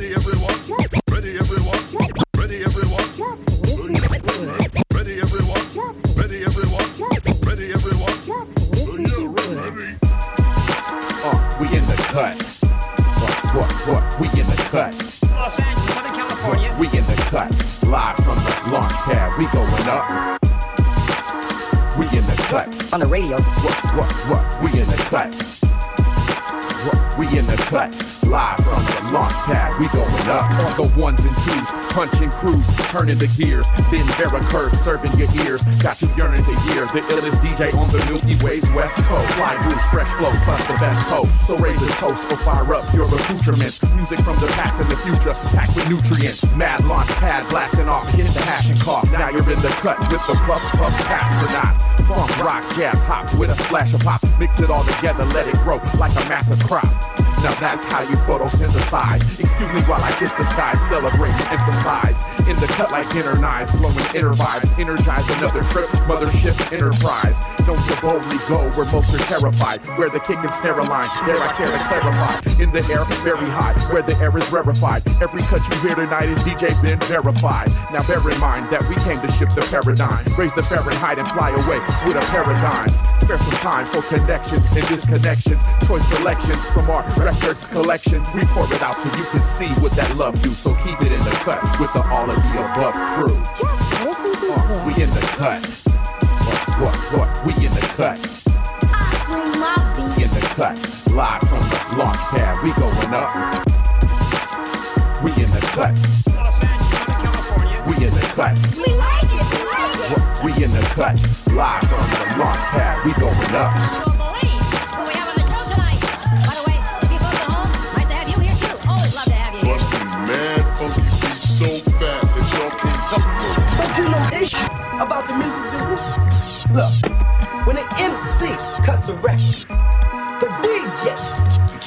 Ready everyone? Ready everyone? Up. The ones and twos. Punching crews. Turning the gears. Ben Vera curves serving your ears. Got you yearning to hear the illest DJ on the Milky Way's West Coast. Fly grooves, fresh flows, plus the best host. So raise a toast or fire up your accoutrements. Music from the past and the future. Packed with nutrients. Mad launch pad blasting off. Hit the hash and cough. Now you're in the cut with the puff puff astronauts. Funk, rock, jazz, hop with a splash of pop. Mix it all together, let it grow like a massive crop. Now that's how you photosynthesize. Excuse me while I kiss the sky, celebrate and emphasize. In the cut like inner knives, blowing inner vibes. Energize another trip, mothership enterprise. Known to boldly go where most are terrified. Where the kick and snare line, there I care to clarify. In the air, very high, where the air is rarefied. Every cut you hear tonight is DJ Ben verified. Now bear in mind that we came to shift the paradigm. Raise the Fahrenheit and fly away with a paradigms. Spare some time for connections and disconnections. Choice selections from our record collection. We pour it out so you can see what that love do. So keep it in the cut with the all of the above crew. Just Uh, we in the cut. What, what, what? We in the cut. I swing my. In the cut. Live from the launch pad. We going up. We in the cut. We in the cut. We like it, we like it. We in the cut. Live from the launch pad. We going up. Shit about the music business? Look, when an MC cuts a record, the DJ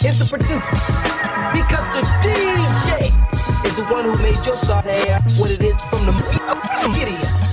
is the producer. Because the DJ is the one who made your there what it is from the idiot.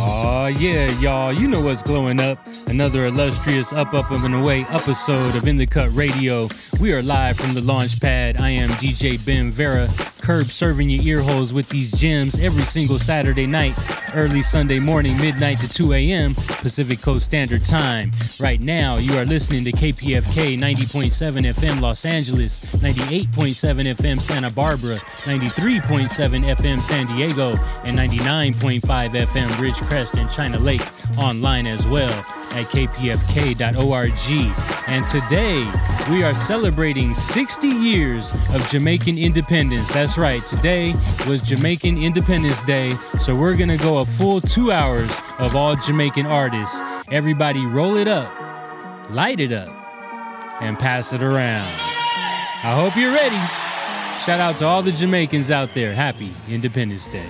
Aw, yeah, y'all. You know what's glowing up. Another illustrious Up, Up, Up, and Away episode of In the Cut Radio. We are live from the launch pad. I am DJ Ben Vera, curb serving your ear holes with these gems every single Saturday night, early Sunday morning, midnight to 2 a.m. Pacific Coast Standard Time. Right now, you are listening to KPFK 90.7 FM Los Angeles, 98.7 FM Santa Barbara, 93.7 FM San Diego, and 99.5 FM Ridgecrest and China Lake online as well at kpfk.org. And today we are celebrating 60 years of Jamaican independence. That's right, today was Jamaican Independence Day, so we're gonna go a full two hours of all Jamaican artists. Everybody roll it up, light it up, and pass it around. I hope you're ready. Shout out to all the Jamaicans out there. Happy Independence Day.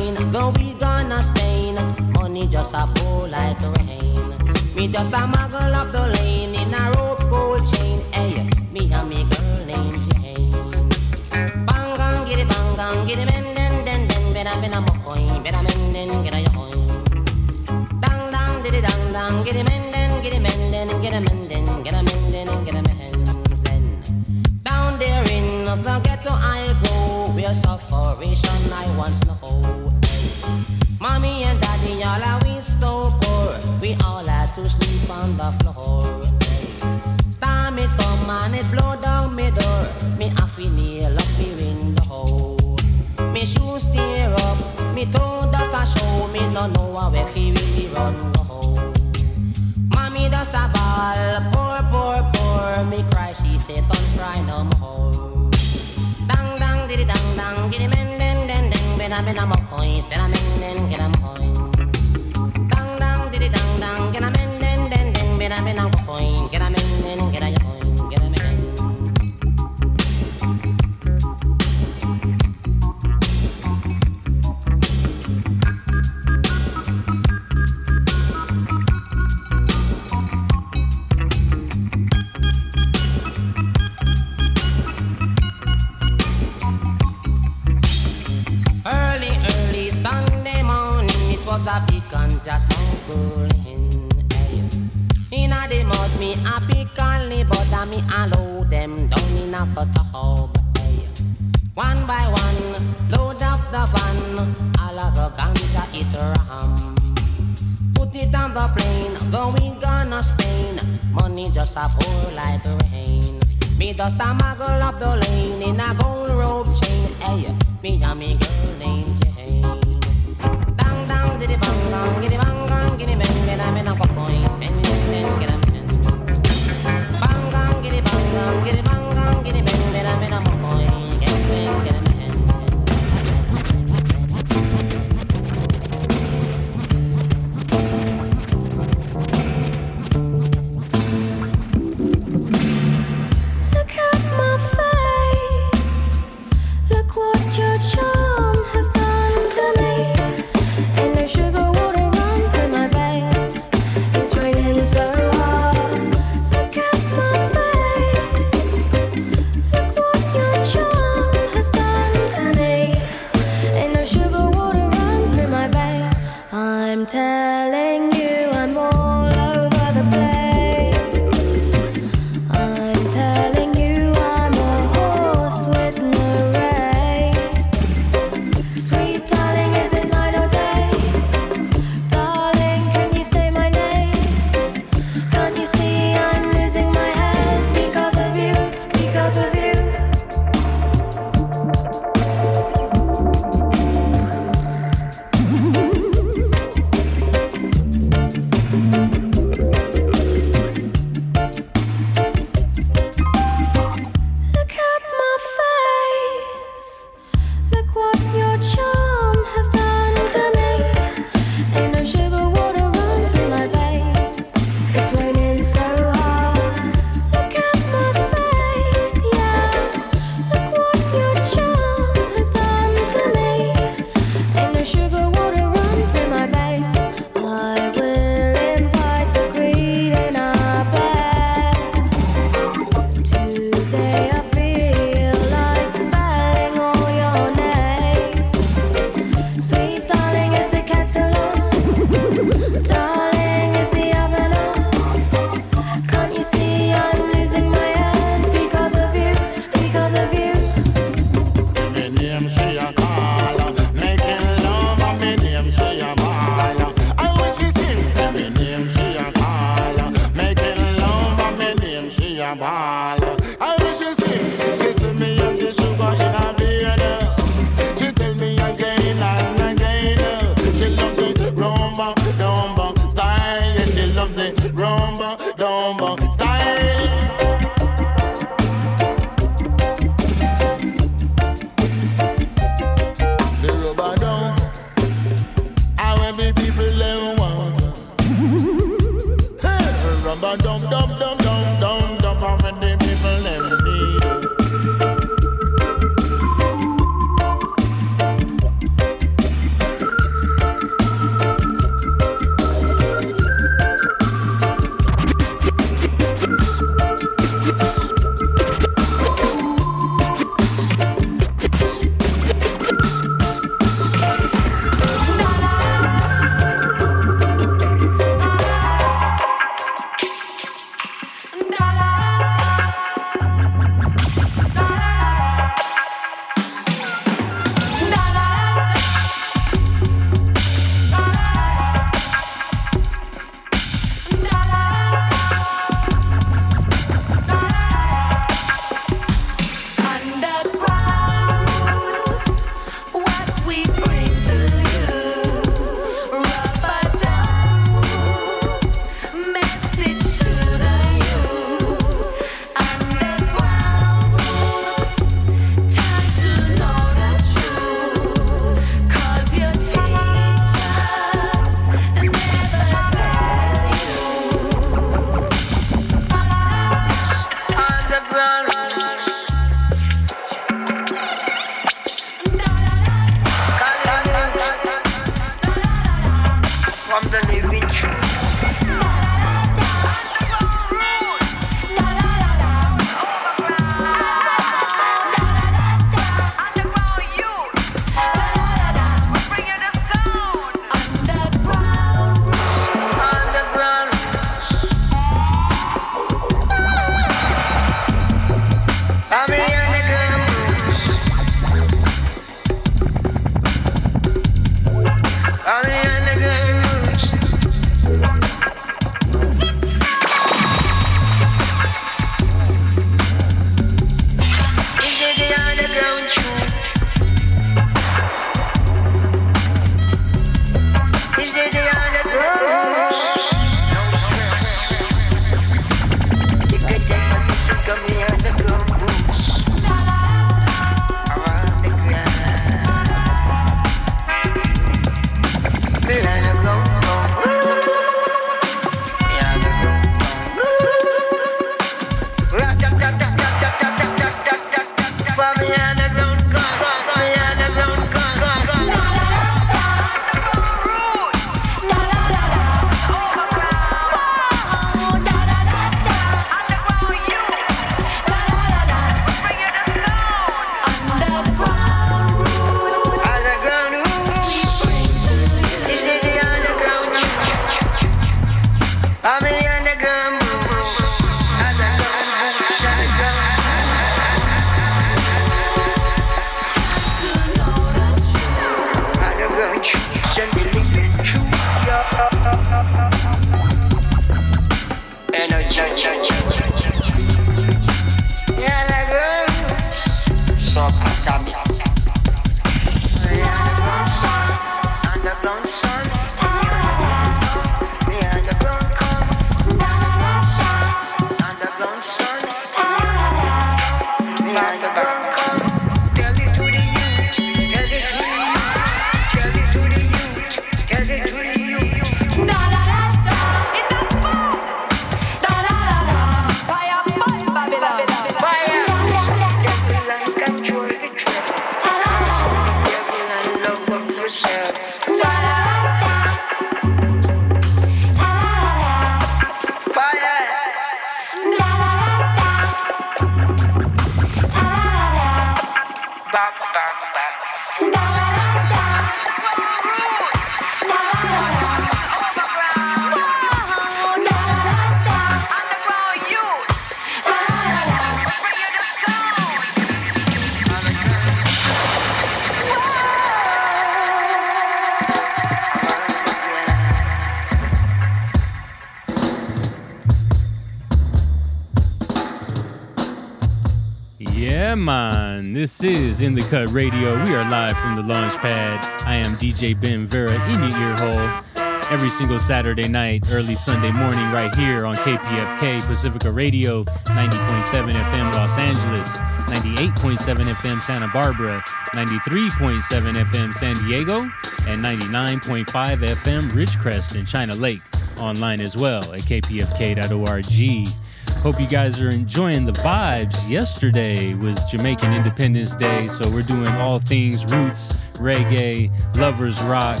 This is In the Cut Radio. We are live from the launch pad. I am DJ Ben Vera in your ear hole every single Saturday night, early Sunday morning, right here on KPFK Pacifica Radio, 90.7 FM Los Angeles, 98.7 FM Santa Barbara, 93.7 FM San Diego, and 99.5 FM Ridgecrest in China Lake. Online as well at kpfk.org. Hope you guys are enjoying the vibes. Yesterday was Jamaican Independence Day, so we're doing all things roots, reggae, lovers rock,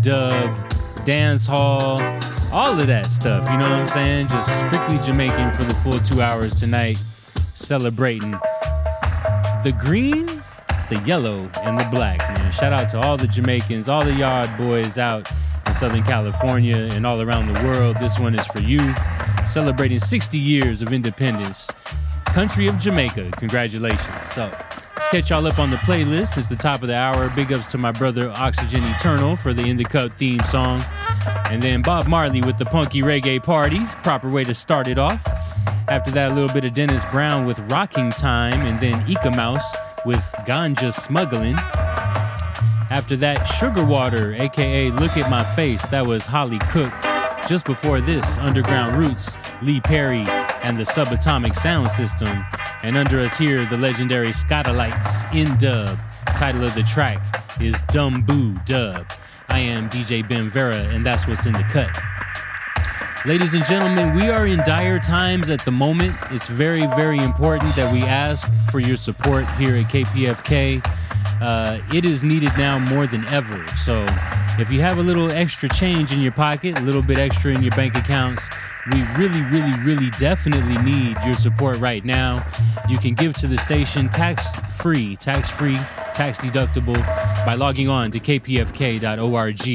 dub, dance hall, all of that stuff. You know what I'm saying? Just strictly Jamaican for the full two hours tonight, celebrating the green, the yellow, and the black. Man, shout out to all the Jamaicans, all the yard boys out in Southern California and all around the world. This one is for you, celebrating 60 years of independence. Country of Jamaica, congratulations. So, let's catch y'all up on the playlist. It's the top of the hour. Big ups to my brother Oxygen Eternal for the In the Cut theme song. And then Bob Marley with the Punky Reggae Party, proper way to start it off. After that, a little bit of Dennis Brown with Rocking Time, and then Eek-A-Mouse with Ganja Smuggling. After that, Sugar Water, aka Look at My Face, that was Hollie Cook. Just before this, Underground Roots, Lee Perry, and the Subatomic Sound System. And under us here, the legendary Skatalites in dub. Title of the track is Dumb Boo Dub. I am DJ Ben Vera, and that's what's in the cut. Ladies and gentlemen, we are in dire times at the moment. It's very, very important that we ask for your support here at KPFK. Uh, it is needed now more than ever. So, if you have a little extra change in your pocket, a little bit extra in your bank accounts, we really, really, really definitely need your support right now. You can give to the station tax free, tax free, tax deductible by logging on to kpfk.org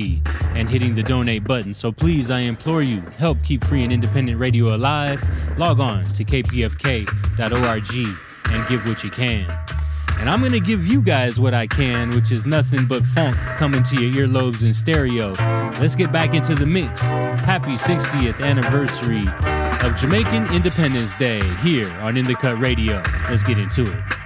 and hitting the donate button. So please, I implore you, help keep free and independent radio alive. Log on to kpfk.org and give what you can. And I'm gonna give you guys what I can, which is nothing but funk coming to your earlobes in stereo. Let's get back into the mix. Happy 60th anniversary of Jamaican Independence Day here on In the Cut Radio. Let's get into it.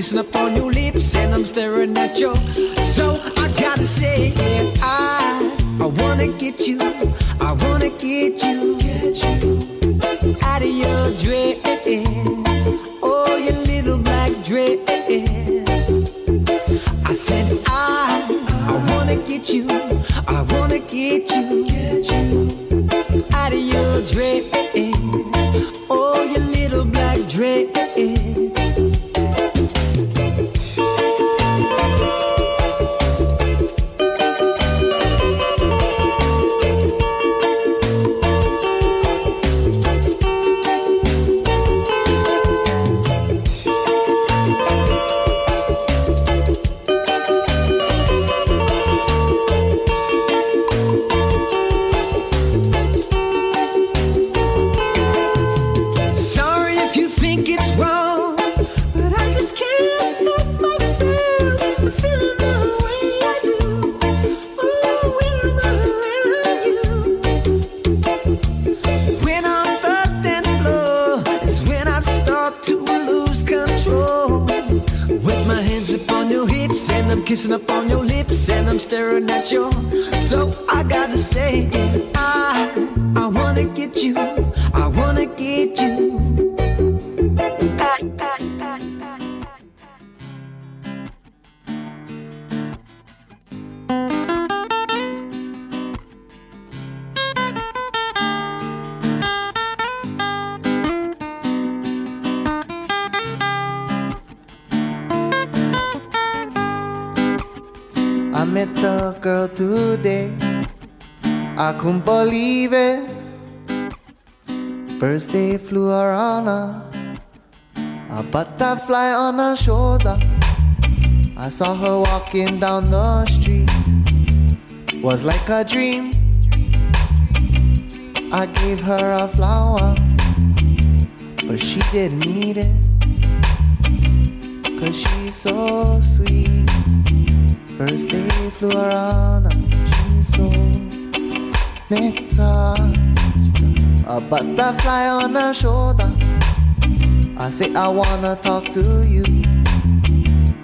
kissing up on your lips and I'm staring at you. So I gotta say, yeah, I, I wanna get you, I wanna get you, get you out of your dreams. Saw her walking down the street. Was like a dream. I gave her a flower, but she didn't need it. Cause she's so sweet. First day flew around, she's so nectar. A butterfly on her shoulder. I say I wanna talk to you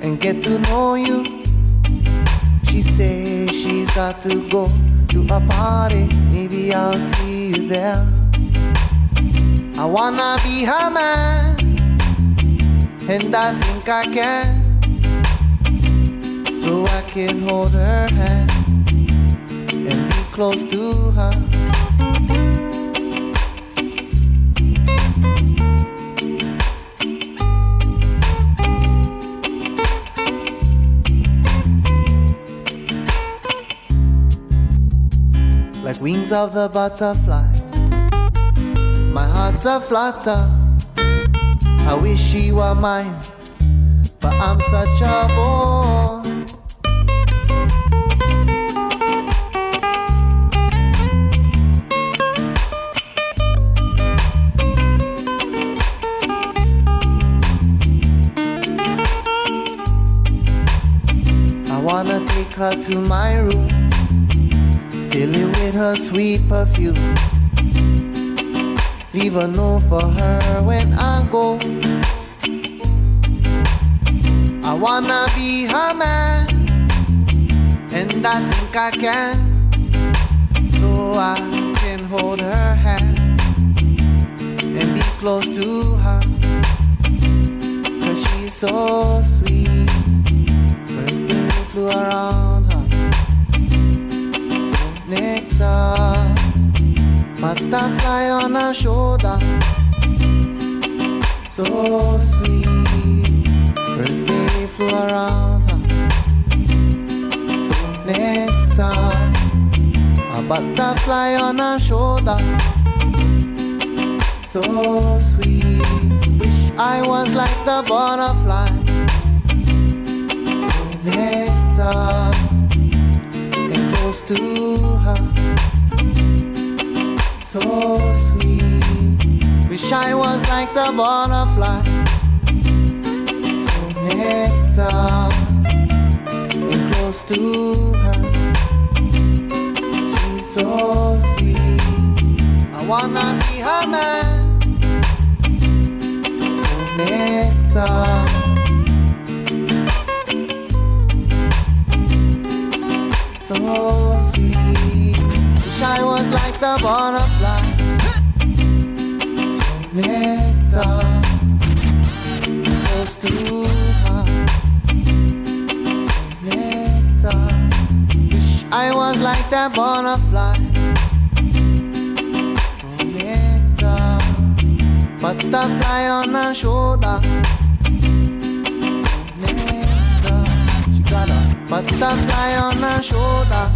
and get to know you. She say she's got to go to a party. Maybe I'll see you there. I wanna be her man, and I think I can. So I can hold her hand and be close to her. Wings of the butterfly. My heart's a flutter. I wish she were mine, but I'm such a boy. I wanna take her to my room fill it with her sweet perfume. Leave a note for her when I go. I wanna be her man, and I think I can. So I can hold her hand and be close to her. Cause she's so sweet. First day flew around her. Butterfly on her shoulder, so sweet. First day so nectar. A butterfly on her shoulder, so sweet. Wish I was like the butterfly, so nectar close to her. So sweet. Wish I was like the butterfly. So nectar. And close to her. She's so sweet. I wanna be her man. So nectar. so I was like the butterfly, so nectar, close to her, so nectar. I was like that butterfly, so nectar, butterfly on her shoulder. so nectar. She got a Butterfly on her shoulder.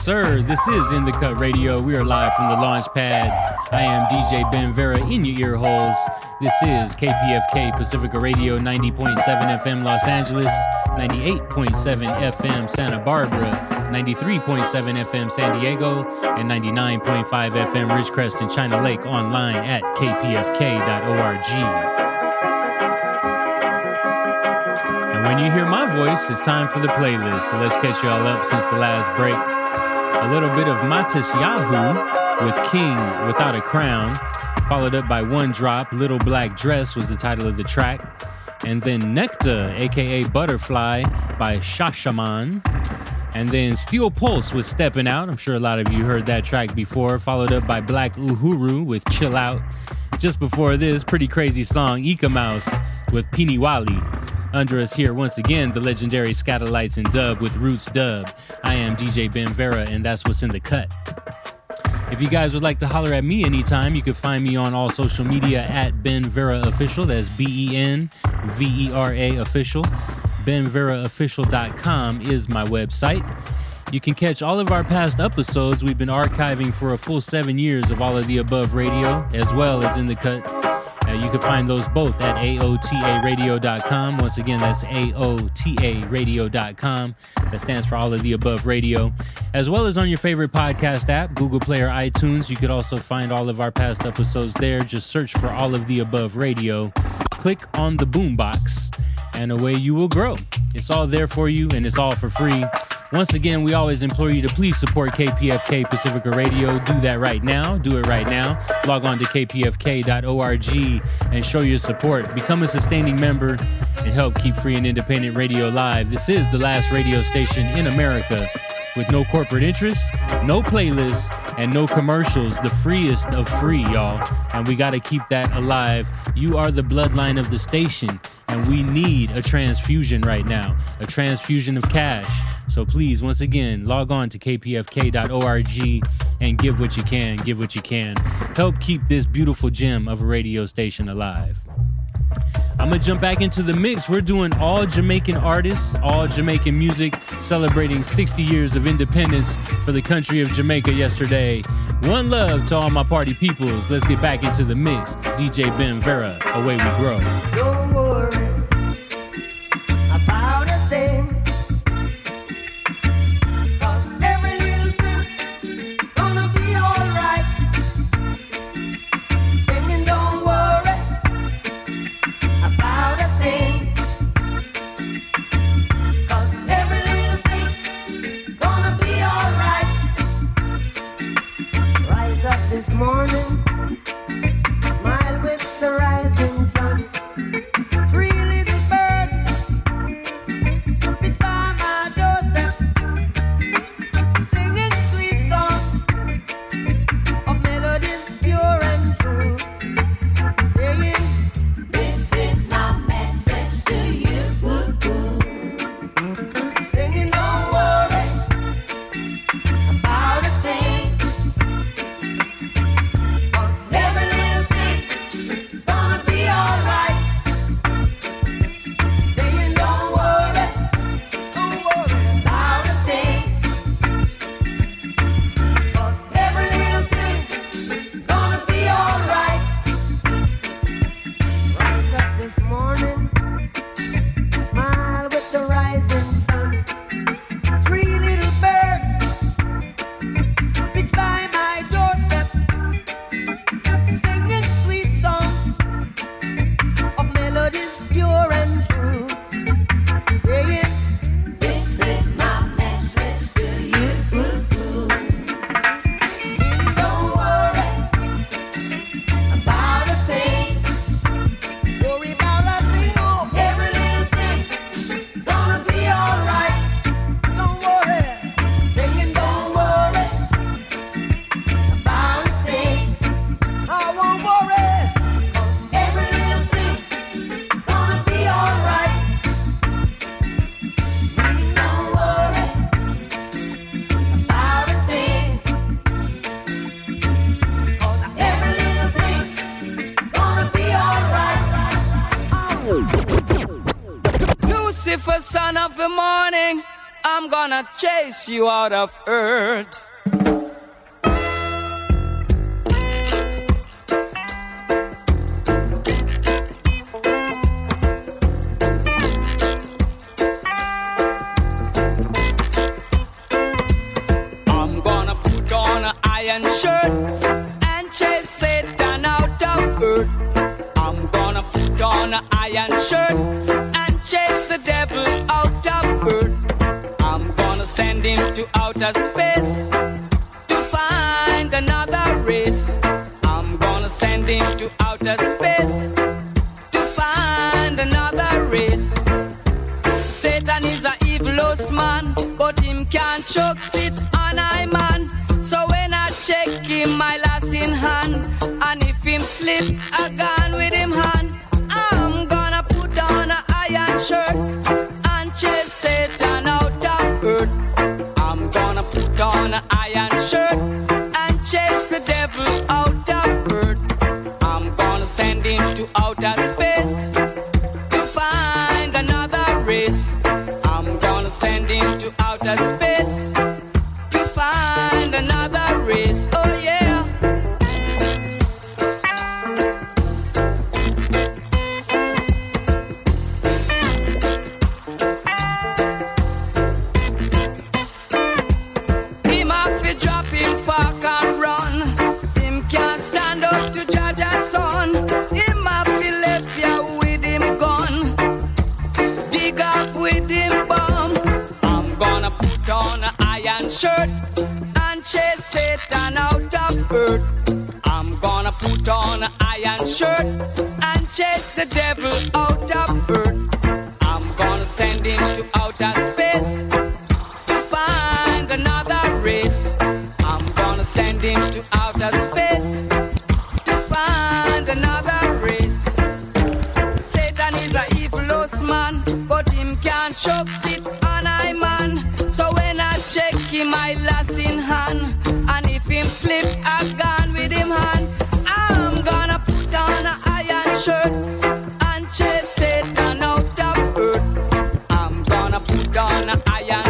Sir. This is In the Cut Radio. We are live from the launch pad. I am DJ Ben Vera in your ear holes. This is KPFK Pacifica Radio 90.7 FM Los Angeles, 98.7 FM Santa Barbara, 93.7 FM San Diego, and 99.5 FM Ridgecrest and China Lake online at kpfk.org. And when you hear my voice, it's time for the playlist. So let's catch y'all up since the last break. A little bit of Matisyahu with King Without a Crown, followed up by One Drop, Little Black Dress was the title of the track. And then Necta, aka Butterfly, by Shashaman. And then Steel Pulse was Stepping Out. I'm sure a lot of you heard that track before, followed up by Black Uhuru with Chill Out. Just before this, pretty crazy song, Eek-A-Mouse with Peeny Wally. Under us here, once again, the legendary Skatalites and Dub with Roots Dub. I am DJ Ben Vera, and that's what's in the cut. If you guys would like to holler at me anytime, you can find me on all social media at Ben Vera Official. That's B E N V E R A Official. BenVeraOfficial.com is my website. You can catch all of our past episodes. We've been archiving for a full seven years of all of the above radio, as well as in the cut. You can find those both at AOTARadio.com. Once again, that's AOTARadio.com. That stands for all of the above radio, as well as on your favorite podcast app, Google Play or iTunes. You could also find all of our past episodes there. Just search for all of the above radio. Click on the boombox, and away you will grow. It's all there for you, and it's all for free. Once again, we always implore you to please support KPFK Pacifica Radio. Do that right now. Do it right now. Log on to kpfk.org and show your support. Become a sustaining member and help keep free and independent radio live. This is the last radio station in America with no corporate interests, no playlists, and no commercials. The freest of free, y'all. And we got to keep that alive. You are the bloodline of the station, and we need a transfusion right now a transfusion of cash. So please, once again, log on to kpfk.org and give what you can, give what you can. Help keep this beautiful gem of a radio station alive. I'm gonna jump back into the mix. We're doing all Jamaican artists, all Jamaican music, celebrating 60 years of independence for the country of Jamaica yesterday. One love to all my party peoples. Let's get back into the mix. DJ Ben Vera, away we grow. Gonna chase you out of earth. On iron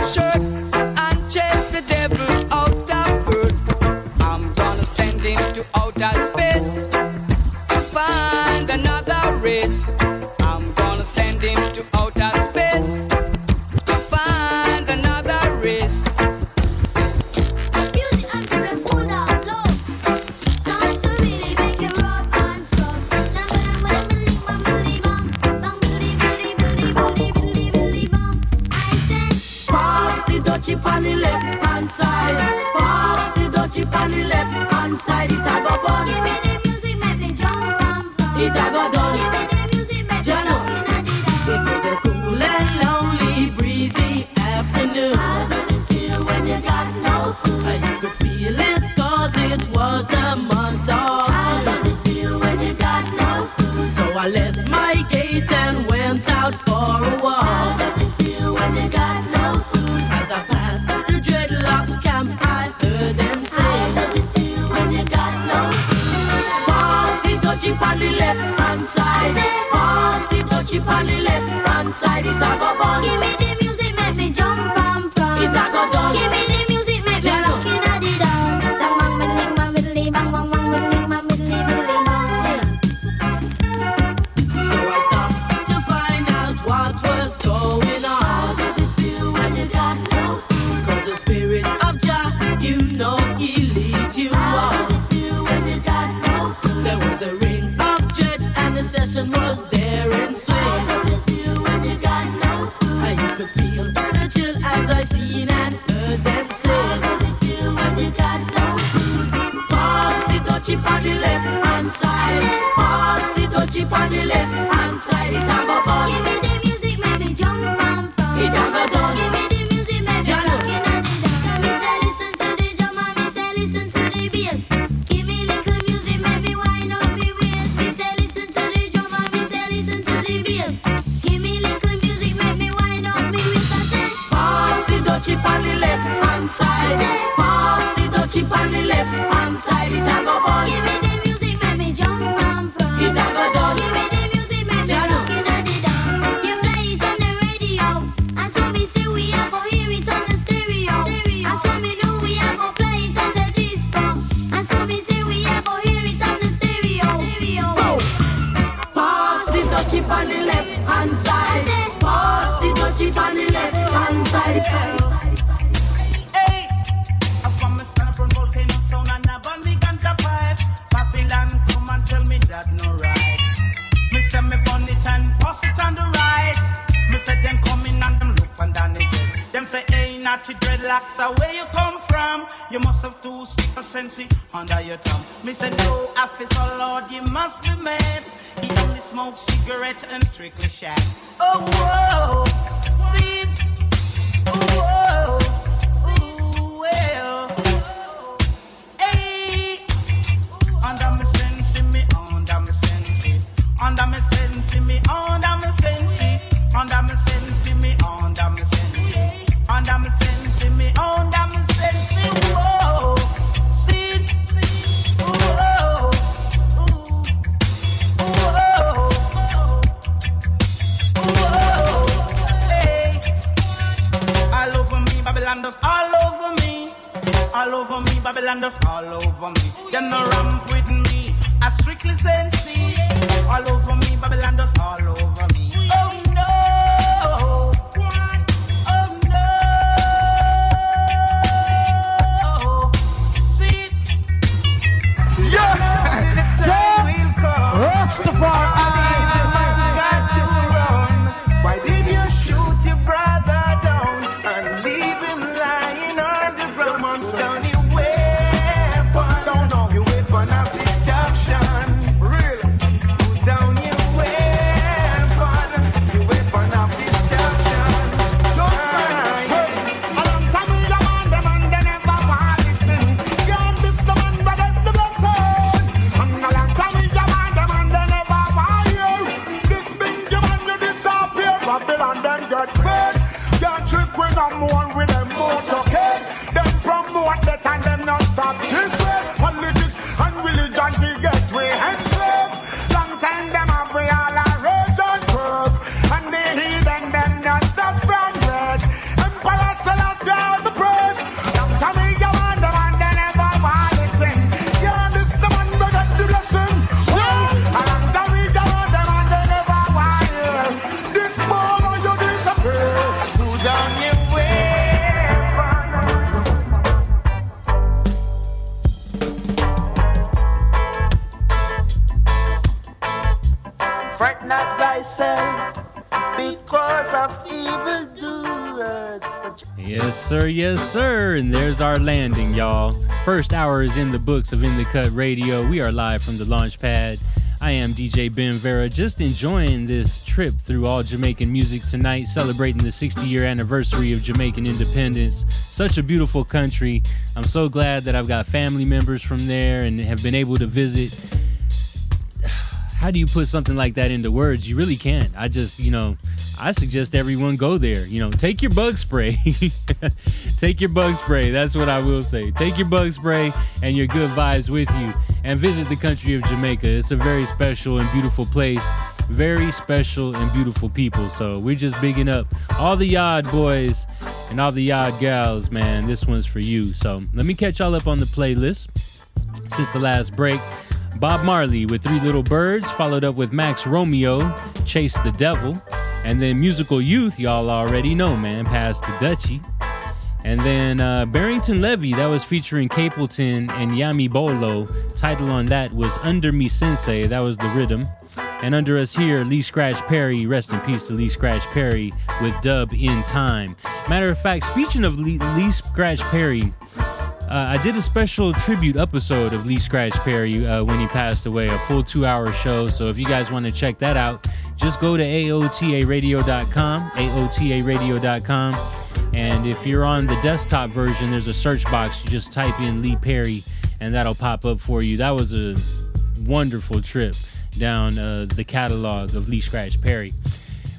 strictly shag. Does all over me. Them no ramp with me. I strictly sensei. All over me, Babylon does all over hour is in the books of In the Cut Radio. We are live from the launch pad. I am DJ Ben Vera, just enjoying this trip through all Jamaican music tonight, celebrating the 60 year anniversary of Jamaican independence. Such a beautiful country. I'm so glad that I've got family members from there and have been able to visit how do you put something like that into words? You really can't. I just, you know, I suggest everyone go there. You know, take your bug spray. take your bug spray. That's what I will say. Take your bug spray and your good vibes with you and visit the country of Jamaica. It's a very special and beautiful place. Very special and beautiful people. So we're just bigging up all the Yard boys and all the Yard gals, man. This one's for you. So let me catch y'all up on the playlist since the last break. Bob Marley with Three Little Birds, followed up with Max Romeo, Chase the Devil, and then Musical Youth, y'all already know, man, pass the Dutchie. And then uh, Barrington Levy, that was featuring Capleton and Yami Bolo. Title on that was Under Me Sensei, that was the rhythm. And under us here, Lee Scratch Perry, rest in peace to Lee Scratch Perry with Dub in Time. Matter of fact, speaking of Lee, Lee Scratch Perry, uh, I did a special tribute episode of Lee Scratch Perry uh, when he passed away, a full two hour show. So if you guys want to check that out, just go to AOTARadio.com, AOTARadio.com. And if you're on the desktop version, there's a search box. You just type in Lee Perry and that'll pop up for you. That was a wonderful trip down uh, the catalog of Lee Scratch Perry.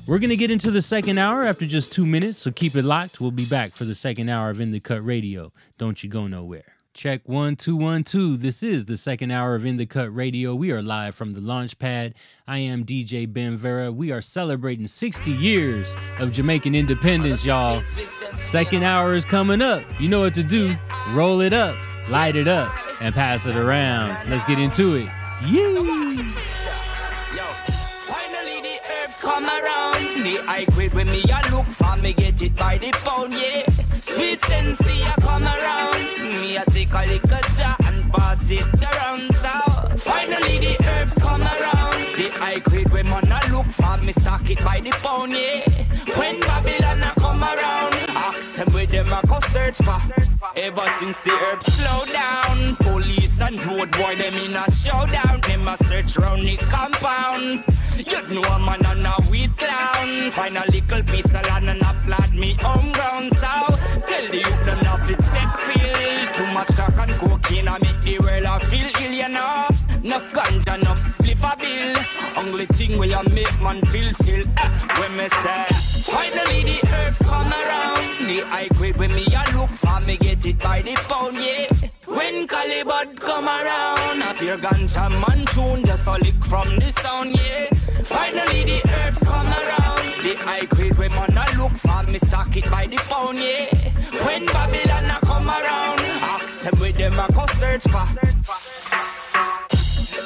We're going to get into the second hour after just two minutes, so keep it locked. We'll be back for the second hour of In the Cut Radio. Don't you go nowhere. Check one, two, one, two. This is the second hour of In the Cut Radio. We are live from the launch pad. I am DJ Ben Vera. We are celebrating 60 years of Jamaican independence, y'all. Second hour is coming up. You know what to do. Roll it up, light it up, and pass it around. Let's get into it. Yeah. Finally the herbs come around. The high grade when me a look for me get it by the pound, yeah. Sweet sensei a come around. Me I take a little jar and pass it around. So finally the herbs come around. The high grade when man a look for me stock it by the pound, yeah. When Babylon a come around, ask them where them a go search for. Ever since the herbs slow down, police and road boy them in a showdown. Them a search round the compound. You know a man on a weed clown. Find a little piece of land and applaud me home ground. So tell the youth them not fit set feel. Too much crack and cocaine I make the world I feel ill, you know. Enough ganja, enough spliff a bill. Only thing where you make man feel still. Eh, when me say, finally the herbs come around. The high grade when me a look for me get it by the pound, yeah. When Calibut come around, up your ganja man tune just a lick from the sound, yeah. Finally the herbs come around. The high grade when man a look for me stock it by the pound, yeah. When Babylon a come around, ask them where them a go search for.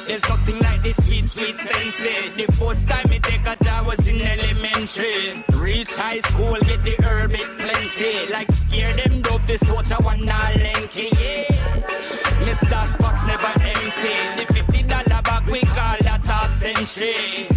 There's nothing like this sweet, sweet sensei. The first time me take a job was in elementary. Reach high school, get the herb it plenty. Like scare them dope, this a one dollar lenky, yeah. Mr. Spock's never empty. The century.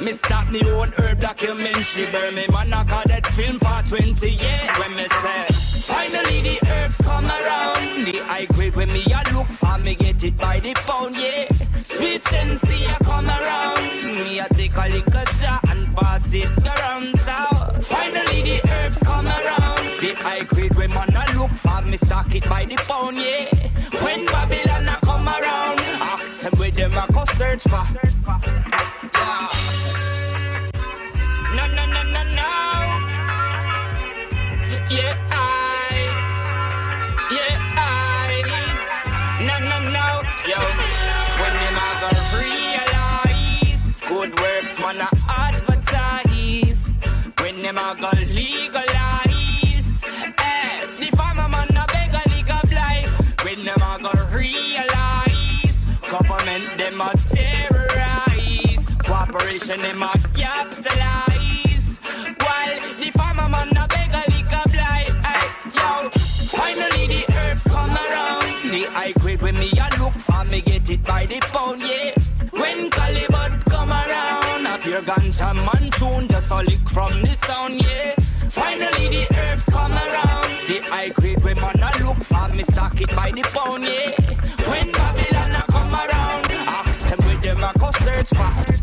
Me start me own herb documentary. Burn me man, I call that film for 20, yeah. When me say, finally the herbs come around. The high grade when me a look for me get it by the pound, yeah. Sweet sensei a come around. Me a take a little jar and pass it around. So finally the herbs come around. The high grade when man a look for me stock it by the pound, yeah. When Babylon search for. No, no, no, no, no. Yeah, I. Yeah, I. No, no, no. Yo, when them go realize good works, man, a advertise. When them go legalize, Cooperation them a capitalize. While the farmer man a beg a lick of. Hey, yo, finally the herbs come around. The high grade when me a look for me get it by the pound, yeah. When Calibut come around, up your ganja man tune just a lick from the sound, yeah. Finally the herbs come around. The high grade when man a look for me stock it by the pound, yeah. When Babylon a come around, ask them where them a go search for.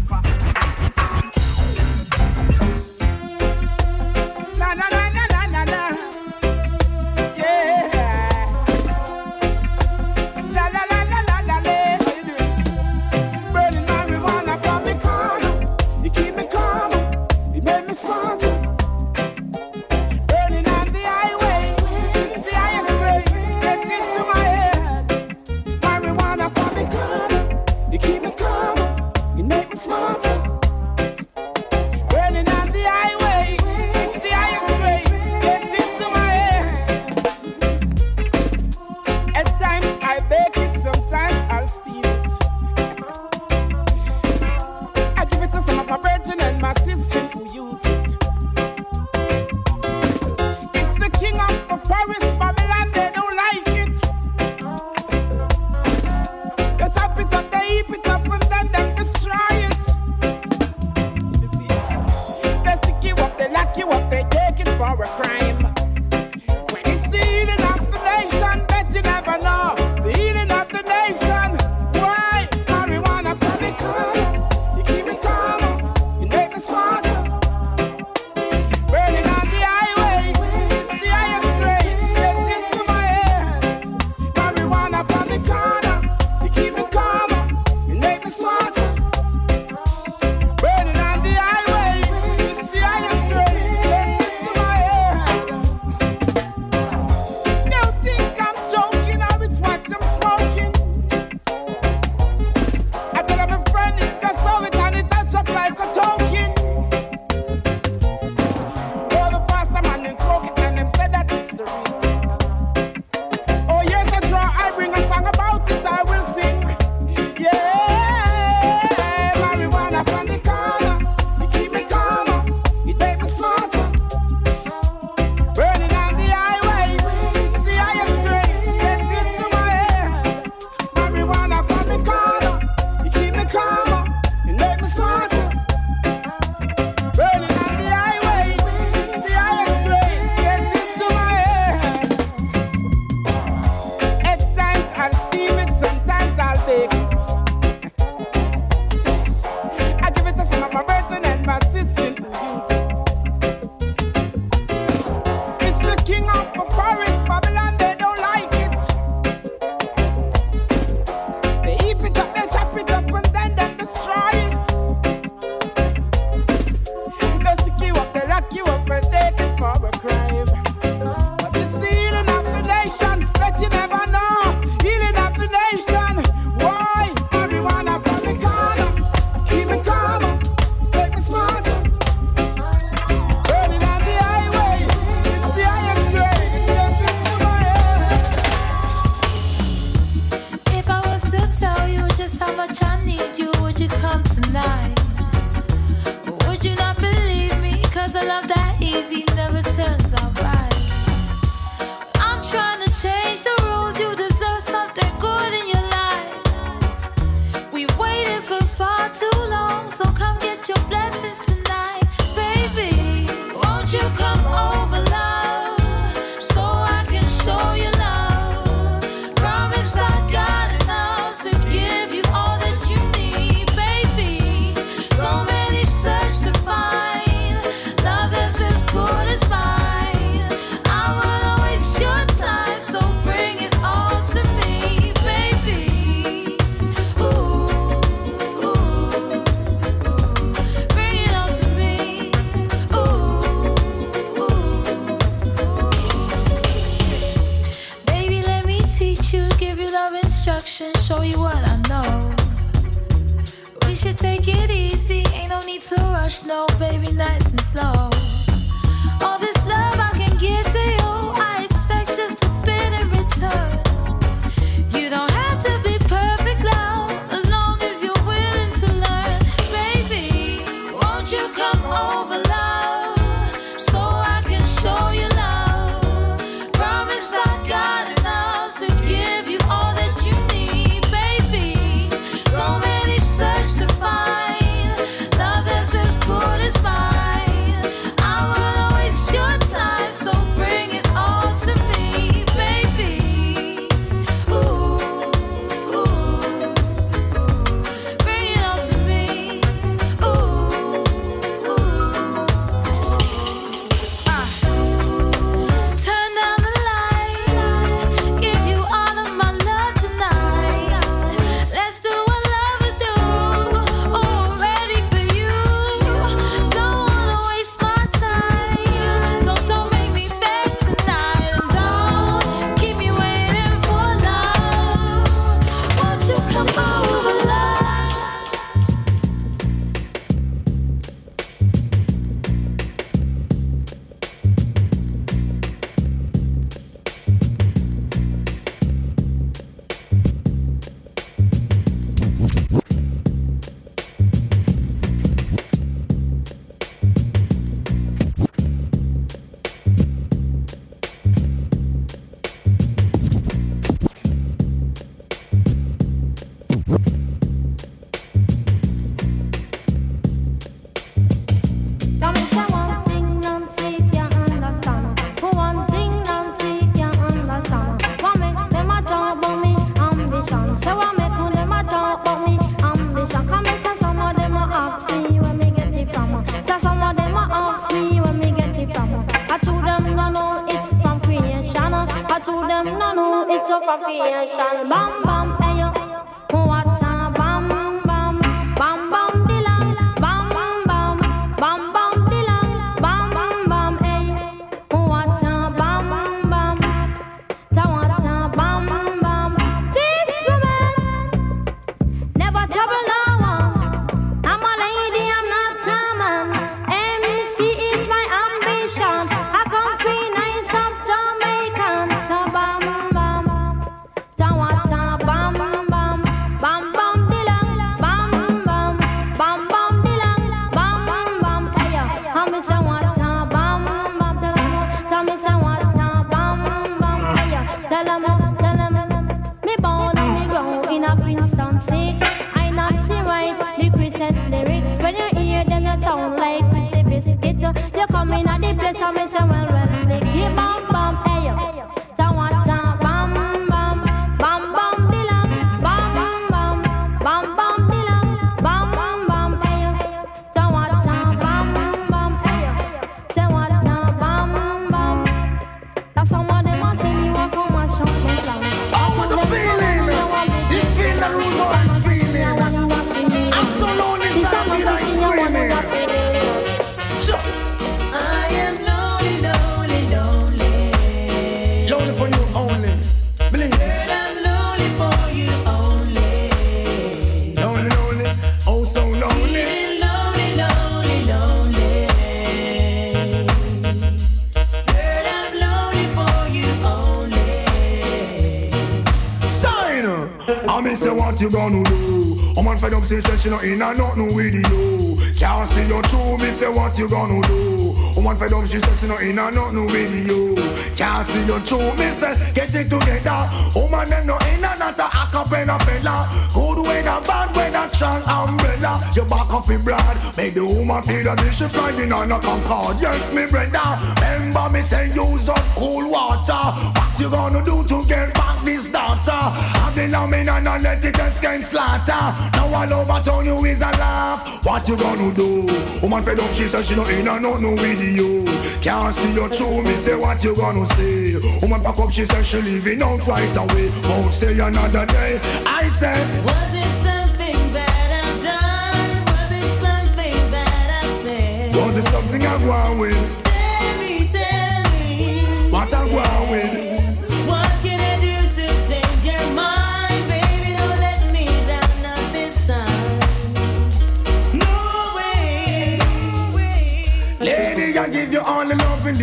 She not in and nothing with you. Can't see you true, me say, what you gonna do? Woman fed up, she says she not in and nothing with you. Can't see you true, me say, get it together. Woman them no in and not a acapella fella. Good weather, bad weather, strong umbrella. You back off in blood, make the woman feel that she flying on a Concorde. Yes, me brother. Remember me say use up cool water. What you gonna do to get back this daughter? The lamb and let it escape slaughter. Now all over town you is a laugh. What you gonna do? Woman fed up, she said she no in and not no you. Can't see you true, me say what you gonna say. Woman pack up, she said she leaving out right away. Won't stay another day. I said, Was it something that I've done? Was it something that I've said? was it something I go with? Tell me, tell me. What I go with?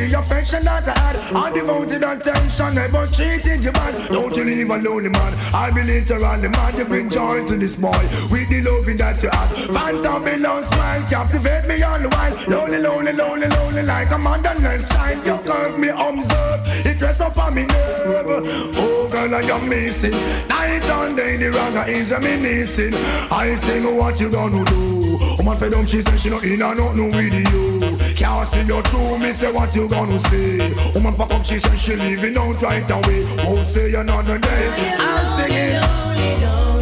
The affection that I had. All devoted attention, never treated you bad. Don't you leave a lonely man. I'll be the mad. You bring joy to this boy with the loving that you have. Phantom below smile, captivate me all the while. Lonely, lonely, lonely, lonely, like a motherless child. You curve me, observe. It rests up on me nerve. Oh, girl, I am missing. Night and day, the ragga is reminiscing. I sing, what you gonna do? Woman fed up, she said she no in and nothing with you. Can't see you true, me say what you gonna say. Woman pack up, she said she leaving out right away. Won't stay another day. I'm singing.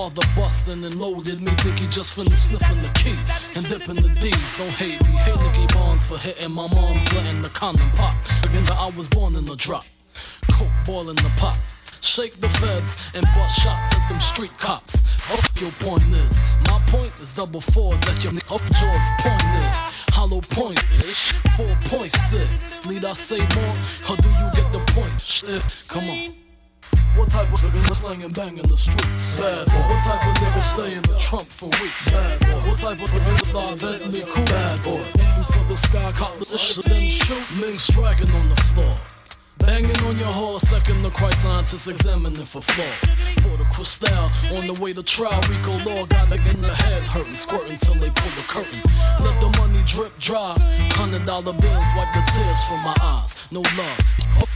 Father bustin' and loaded me Think he just finished sniffing the key And dipping the D's, don't hate me Hate Nicky Barnes for hitting my mom's letting the condom pop Again, I was born in the drop Coke boiling the pot Shake the feds and bust shots at them street cops. Off your point is, my point is double fours at your off jaws pointed. Hollow point ish, 4.6. Need I say more, or do you get the point? Shit, come on. What type of nigga slang and bang in the streets? Bad boy. What type of nigga stay in the trunk for weeks? Bad boy. What type of nigga fly Bentley cool? Bad boy. Aim for the sky, cop the shit, then shoot. Ming striking on the floor. Banging on your horse, second the Christ scientists examining for flaws. Pour the crystal on the way to trial. RICO Law got nigga in the head hurting, squirting till they pull the curtain. Let the money drip dry. Hundred dollar bills wipe the tears from my eyes. No love.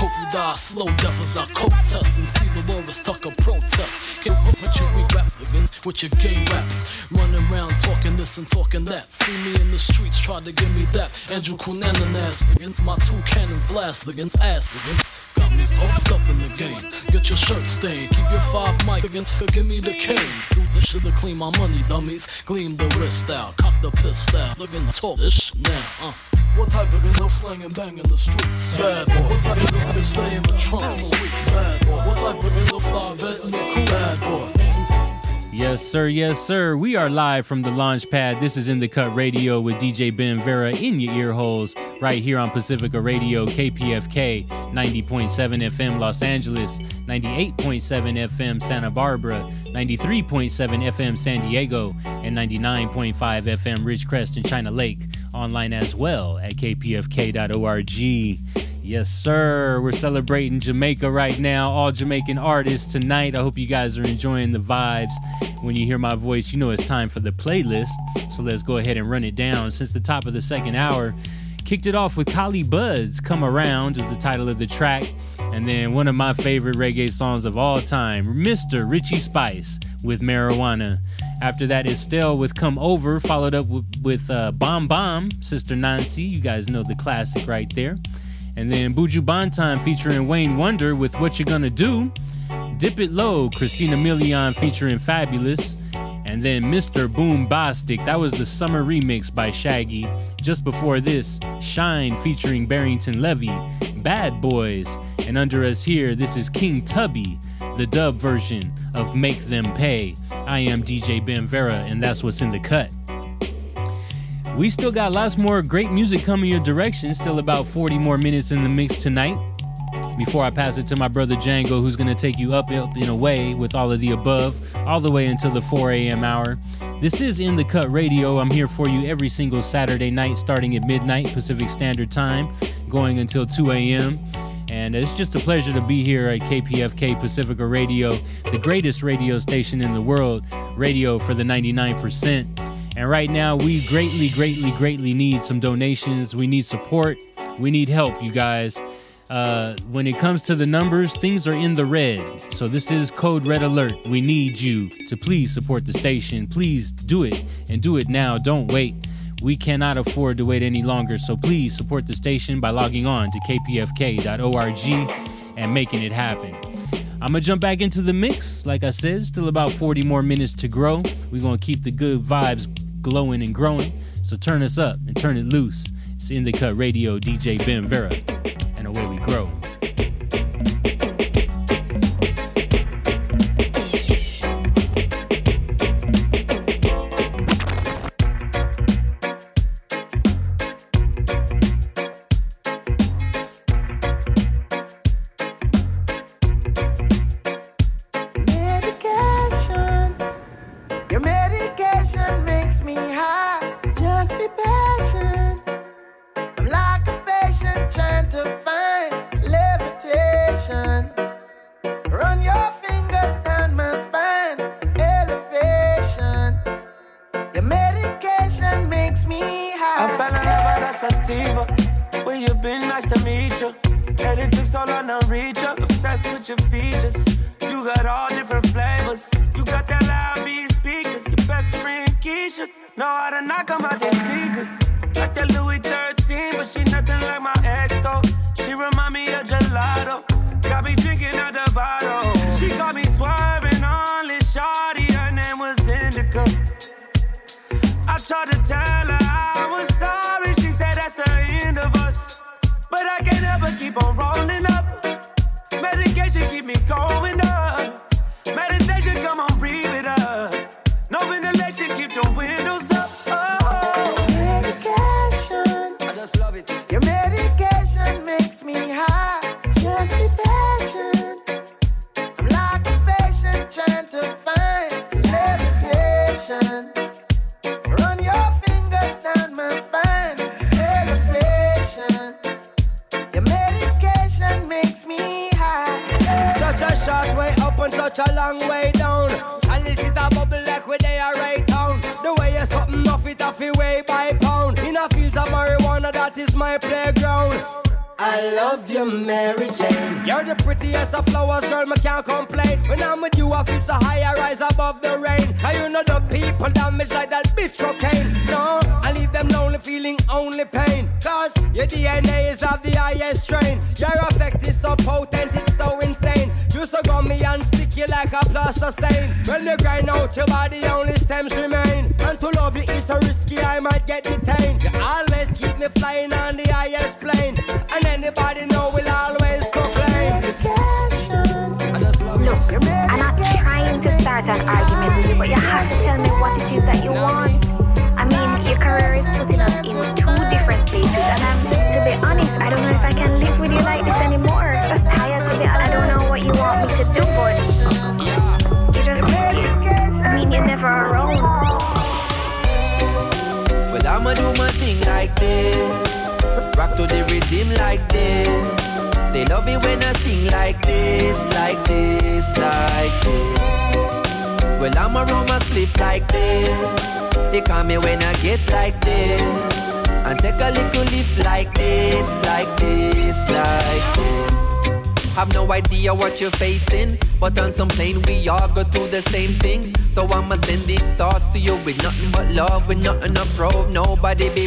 Hope you die slow, devils I coke test and see the Delores Tucker protest. Can't put with your weak raps with your gay raps. Running around talking this and talking that. See me in the streets, try to give me that. Andrew Cunanan ass against my two cannons blast against ass against. Got me puffed up in the game. Get your shirt stained, keep your five mic against. Give me the cane. Do this shit to clean my money, dummies. Gleam the wrist out, cock the piss out. Looking talk this now. Uh. What type of nigga slang and bang in the streets? Bad boy. What type of nigga stay in the trunk for weeks? Bad boy. What type of nigga fly vet in the cool? Bad boy. Yes, sir. Yes, sir. We are live from the launch pad. This is In the Cut Radio with DJ Ben Vera in your ear holes right here on Pacifica Radio, KPFK, 90.7 FM Los Angeles, 98.7 FM Santa Barbara, 93.7 FM San Diego, and 99.5 FM Ridgecrest and China Lake. Online as well at kpfk.org. Yes, sir. We're celebrating Jamaica right now. All Jamaican artists tonight. I hope you guys are enjoying the vibes. When you hear my voice, you know it's time for the playlist. So let's go ahead and run it down. Since the top of the second hour, kicked it off with Collie Buddz. Come Around is the title of the track. And then one of my favorite reggae songs of all time, Mr. Richie Spice with Marijuana. After that, Estelle with Come Over, followed up with, with uh, Bam Bam, Sister Nancy. You guys know the classic right there. And then Buju Banton featuring Wayne Wonder with What You Gonna Do. Dip It Low, Christina Milian featuring Fabolous. And then Mr. Boombastic, that was the summer remix by Shaggy. Just before this, Shyne featuring Barrington Levy, Bad Boyz. And under us here, this is King Tubby, the dub version of Make Them Pay. I am DJ Ben Vera, and that's what's in the cut. We still got lots more great music coming your direction. Still about 40 more minutes in the mix tonight. Before I pass it to my brother Django, who's going to take you up, up and away with all of the above, all the way until the 4 a.m. hour. This is In the Cut Radio. I'm here for you every single Saturday night, starting at midnight Pacific Standard Time, going until 2 a.m. And it's just a pleasure to be here at KPFK Pacifica Radio, the greatest radio station in the world, radio for the 99%. And right now, we greatly, greatly, greatly need some donations. We need support. We need help, you guys. Uh, when it comes to the numbers, things are in the red. So this is Code Red Alert. We need you to please support the station. Please do it and do it now. Don't wait. We cannot afford to wait any longer. So please support the station by logging on to kpfk.org and making it happen. I'm gonna jump back into the mix. Like I said, still about 40 more minutes to grow. We're gonna keep the good vibes glowing and growing. So turn us up and turn it loose. It's In the Cut Radio, DJ Ben Vera, and away we grow.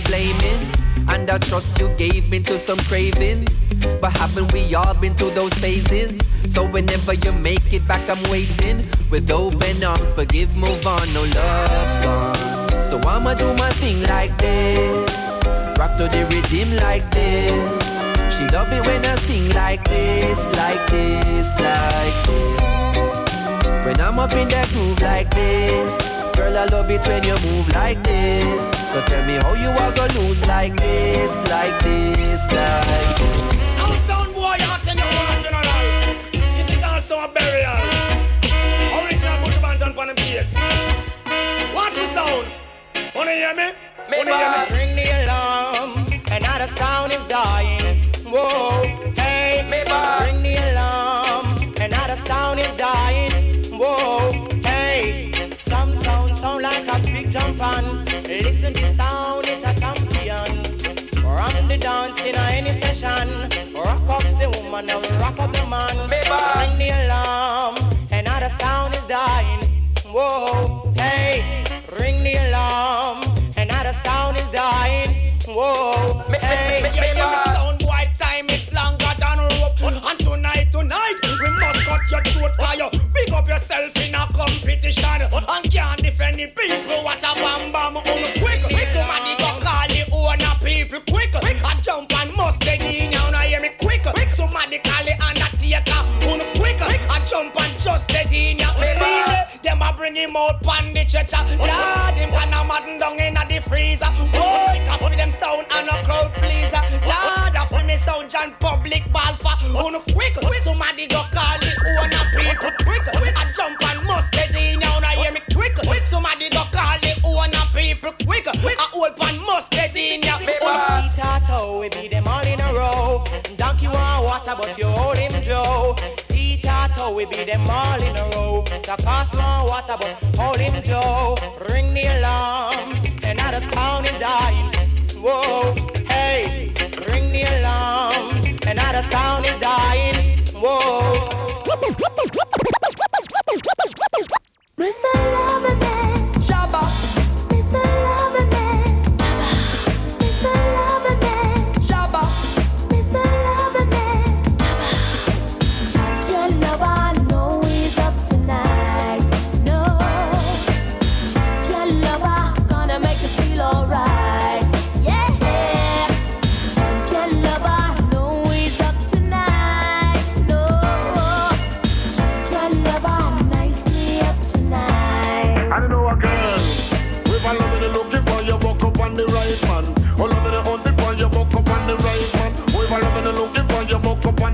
blaming. And I trust you gave in to some cravings. But haven't we all been through those phases? So whenever you make it back, I'm waiting. With open arms, forgive, move on, no love gone. So I'ma do my thing like this. Rock to the rhythm like this. She love it when I sing like this, like this, like this. When I'm up in that groove like this. Girl, I love it when you move like this. So tell me how you are gonna lose like this, like this, like this. No sound boy out in the funeral. This is also a burial. Original Butch Banton on the piece. What you sound? Wanna hear me? Wanna hear me? Ring the alarm. Another sound is dying. Whoa, hey, me ring jump on. Listen the sound, it's a champion. Run the dance in any session. Rock up the woman and rock up the man. Baby, ring the alarm. Another sound is dying. Whoa, hey, ring the alarm. Another sound is dying. Whoa, hey, yeah, yeah. your throat fire. Pick up yourself in a competition and can't defend the people. What a bam bam on quick. Somebody go call the owner people quick. I jump and must they now now hear me quick. Somebody call the undertaker on quick. I jump and just they now. See them a bring him out pon the church. Uh. Lord him can a madden down in a the freezer. Boy, coffee them sound and a crowd pleaser. Lord the sound John public balfa, who oh, Uno quick, somebody go call it oh, Uno people quick I jump and must let it now I hear me quick Somebody go call it Uno people quick I hold pan must let it now Tato we be them all in a row. Donkey want water but you hold him Joe. Tato we be them all in a row. The cost want water but hold him Joe. Ring the alarm. the sound is dying. Whoa. Where's the love again?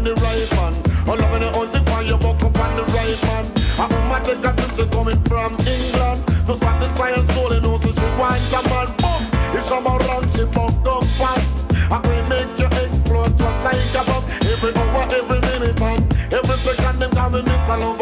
the right man. Oh, loving it on the fire, buck up on the right man. A woman take a trip, she coming from England. To satisfy her soul, and also she wants a man. Buff, if about wrong, she buck up fast. I can make you explode just like a bomb. Every hour, every minute, man, every second, them coming miss along.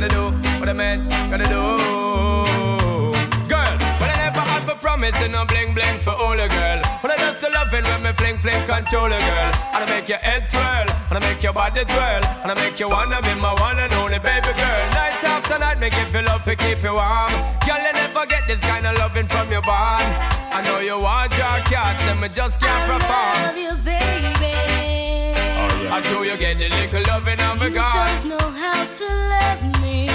Gotta do, what a man gotta do. Girl, when I never had for promise, and no bling bling for all a girl. When I just love it when me fling fling control a girl. And I make your head swirl, and I make your body twirl, and I make you wanna be my one and only baby girl. Night after night, make you feel love to keep you warm. Girl, you never get this kind of loving from your bond. I know you want your cat, and me just can't perform. love you, baby. I do you get the little loving of a You don't know how to love me.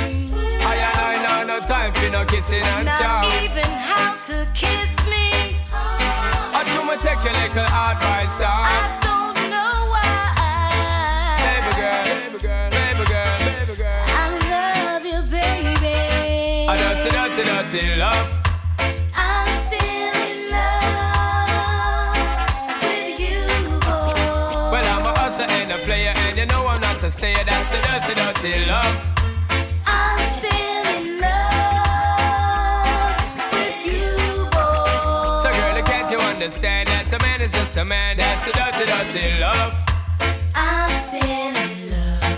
I and I know no time for no kissing and Not even how to kiss me. I do me take your little advice, I don't know why. Baby girl, baby girl, baby girl, baby girl. I love you, baby. I just see dirty, dirty love. You know I'm not to stay. That's the dirty, dirty love. I'm still in love with you, boy. So, girl, can't you understand that a man is just a man? That's the dirty, dirty love. I'm still in love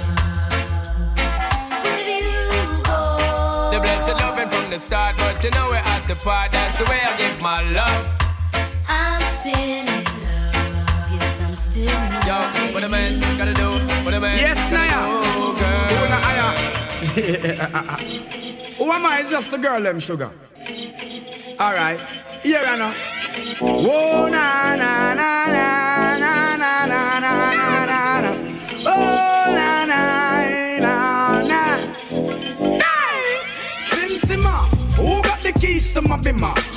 with you, boy. The blessed loving from the start, but you know we're at the part. That's the way I give my love. I'm still in Yo, what a man gotta do, what a man Yes, Naya. Who na am I? It's just the girl, them sugar. All right. Here I know. Whoa, na na na na na na na na na na na. Oh, na na na na. Hey! Sim Simma, who got the keys to my bimmer?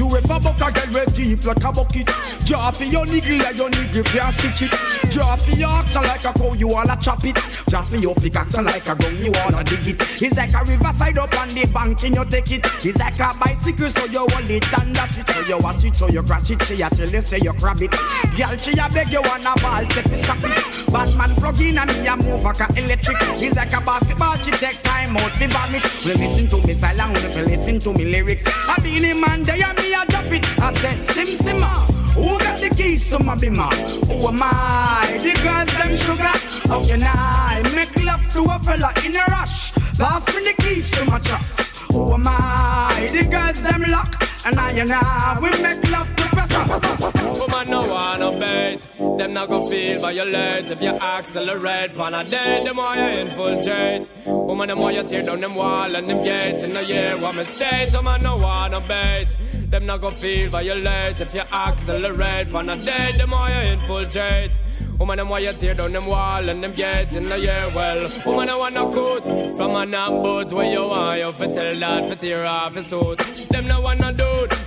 You ever buck a girl with deep like a bucket? Draw for your niggle like your niggle can't stitch it. Draw for your oxen like a cow you wanna chop it. Draw for your pickaxe like a gun you wanna dig it. It's like a riverside up on the bank and you take it. It's like a bicycle so you hold it and dash it. So you watch it so you crash it She a tell you say you grab it. Girl she a beg you wanna ball say fi stop it. Batman plug in and me a move like a electric. It's like a basketball she take time out fi vomit. Well listen to me silent you listen to me lyrics. I be in man day and me a drop it I said sim simma Who got the keys to my bimmer? Who am I? The girls them sugar How can I make love to a fella in a rush? Pass me the keys to my trucks Who am I? The girls them lock And I and I we make love to pressure. Woman no wanna bait Them not gon' feel violate. If you accelerate Pan a day, the more you infiltrate. Woman, the more you tear down them wall and them gates In the year, what me state? Woman no wanna bait Them not gon' feel violate. If you accelerate Pan a day, the more you infiltrate. Woman, them why you tear down them wall and them gates in the year. Well, woman, I wanna coat. From an boat where you want you fi tell that fi tear off his suit. Them no wanna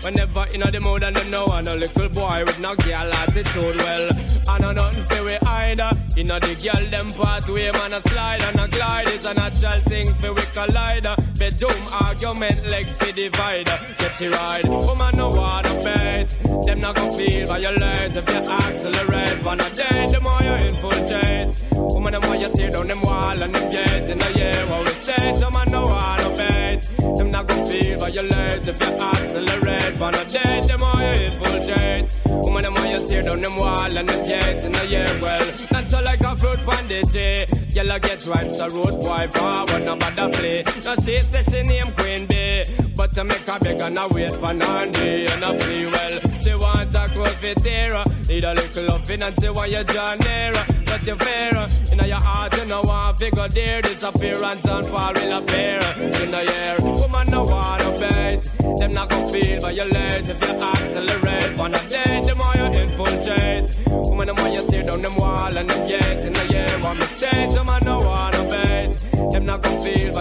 whenever in the mood and them no want a little boy with no girl attitude. Well, I know nothing fi we either. You know the girl them pathway man a slide and a glide is a natural thing fi we collide. Bedroom argument leg fi divide. Get you right, woman no wanna bait. Them not gon' feel violate if you accelerate. On a day, the more you infiltrate. Woman, the more you tear down them wall and them gates in the year. What we say, them man no wanna bait. Them not gon' feel violate if you accelerate. On a day, the more you infiltrate. Woman, the more you tear down them wall and them gates in the year. Well, natural like a fruit bandage. Yellow get right, so road boy forward, no bother play. No she say she name Queen Bee. But to make a beg and a wait for Nandi and a free well. She want a confiteer, need a little loving and she want you draw. But you fear, in your heart you know want figure there. Disappearance and fall will appear in the year. Woman no wanna bait, them not gon' feel violate if you accelerate. On a day, the more you infiltrate. Woman the more you tear down them wall and them gates in the year. One mistake, them no wanna. Them not gonna feel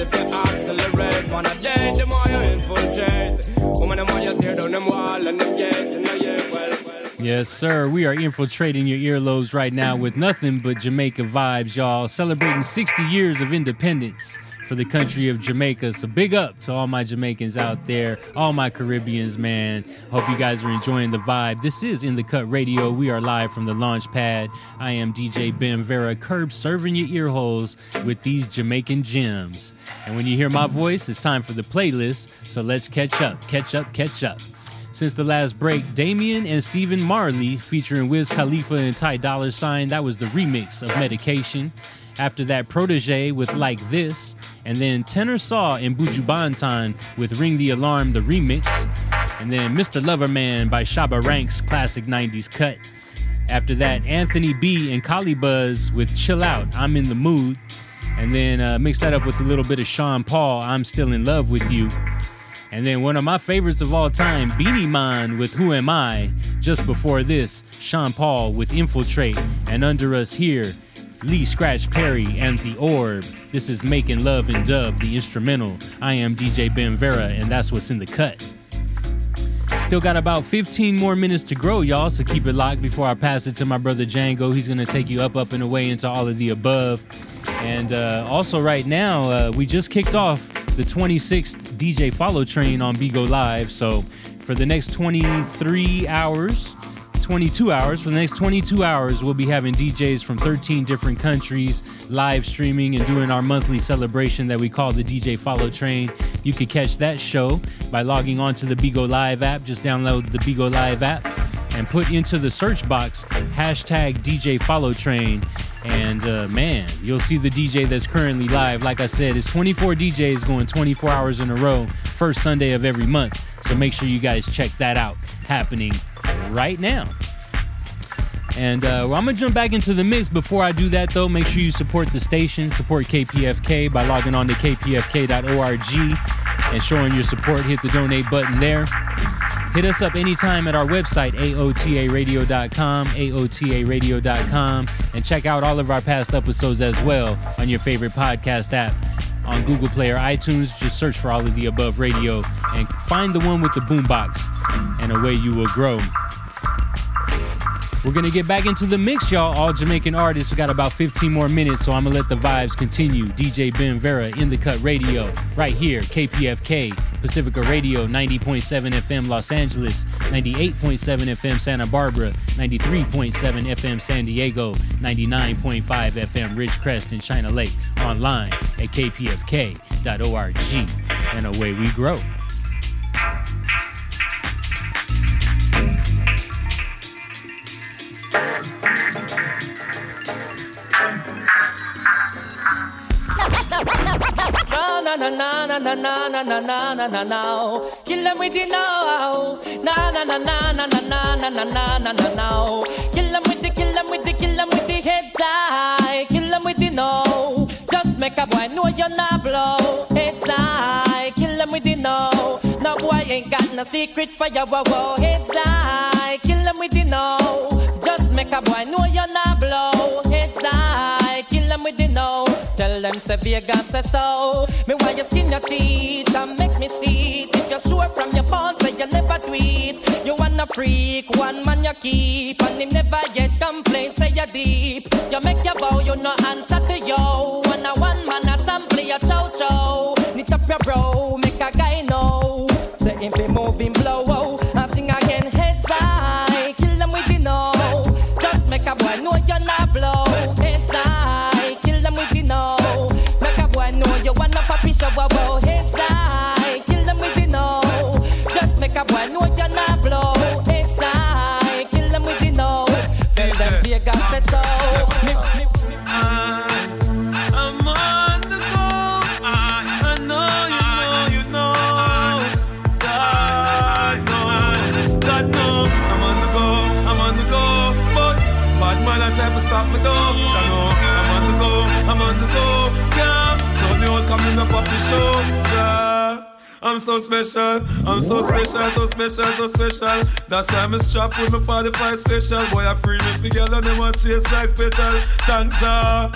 if you accelerate. Wanna date you infiltrate. Woman, you tear down them wall and well. Yes, sir. We are infiltrating your earlobes right now with nothing but Jamaica vibes, y'all. Celebrating 60 years of independence for the country of Jamaica. So big up to all my Jamaicans out there, all my Caribbeans, man. Hope you guys are enjoying the vibe. This is In the Cut Radio. We are live from the launch pad. I am DJ Ben Vera, curb serving your ear holes with these Jamaican gems. And when you hear my voice, it's time for the playlist. So let's catch up, catch up, catch up. Since the last break, Damien and Stephen Marley featuring Wiz Khalifa and Ty Dolla $ign, that was the remix of Medication. After that, Protoje with Like This, and then Tenor Saw and Buju Banton with Ring the Alarm, the remix, and then Mr. Loverman by Shabba Ranks, classic 90s cut. After that, Anthony B and Collie Buddz with Chill Out, I'm in the Mood, and then uh, mix that up with a little bit of Sean Paul, I'm Still in Love with You. And then one of my favorites of all time, Beenie Man with Who Am I? Just before this, Sean Paul with Infiltrate. And under us here, Lee Scratch Perry and The Orb. This is Making Love and Dub, the instrumental. I am DJ Ben Vera, and that's what's in the cut. Still got about 15 more minutes to grow, y'all, so keep it locked before I pass it to my brother Django. He's gonna take you up, up, and away into all of the above. And uh, also, right now, uh, we just kicked off the 26th DJ Follow Train on Bigo Live. So, for the next 23 hours, 22 hours, for the next 22 hours, we'll be having DJs from 13 different countries live streaming and doing our monthly celebration that we call the DJ Follow Train. You can catch that show by logging on to the Bigo Live app. Just download the Bigo Live app and put into the search box hashtag DJ Follow Train. And uh, man, you'll see the DJ that's currently live. Like I said, it's 24 DJs going 24 hours in a row, first Sunday of every month. So make sure you guys check that out, happening right now. And uh, well, I'm gonna jump back into the mix. Before I do that, though, make sure you support the station, support KPFK by logging on to kpfk.org and showing your support. Hit the donate button there. Hit us up anytime at our website, aotaradio.com, aotaradio.com, and check out all of our past episodes as well on your favorite podcast app. On Google Play or iTunes, just search for all of the above radio and find the one with the boombox, and away you will grow. We're gonna get back into the mix, y'all. All Jamaican artists. We got about 15 more minutes, so I'm gonna let the vibes continue. DJ Ben Vera in the cut radio, right here, KPFK, Pacifica Radio, 90.7 FM Los Angeles, 98.7 FM Santa Barbara, 93.7 FM San Diego, 99.5 FM Ridgecrest and China Lake, online at kpfk.org. And away we grow. No, no, no, no, no, no, no, no, no, no, no. Kill them with the no. No, no, no, no, no, no, no, no, no, no, no, no, no. Kill them with the, kill them with the, kill them with the heads high. Kill them with the no. Just make a boy know you're not blow. Heads high. Kill them with the no. No boy ain't got no secret for your wow wow. Heads high. Kill them with the no. Just make a boy know you're not Tell them say Vegas say so. Me why you skin your teeth and make me see it. If you're sure from your bones say you never tweet. You wanna freak, one man you keep, and him never yet complain. Say you deep. You make your bow, you no answer to yo. One a one man a sample your chow chow. Knit up your bro, make a guy know. Say him be moving blow and sing again heads high. Kill them with the no. Just make a boy know you're not blow. I'm so special. I'm so special, so special, so special. That's why I'm a shop with my 45 special. Boy, I bring this together and they want chase like petal. Thank ya.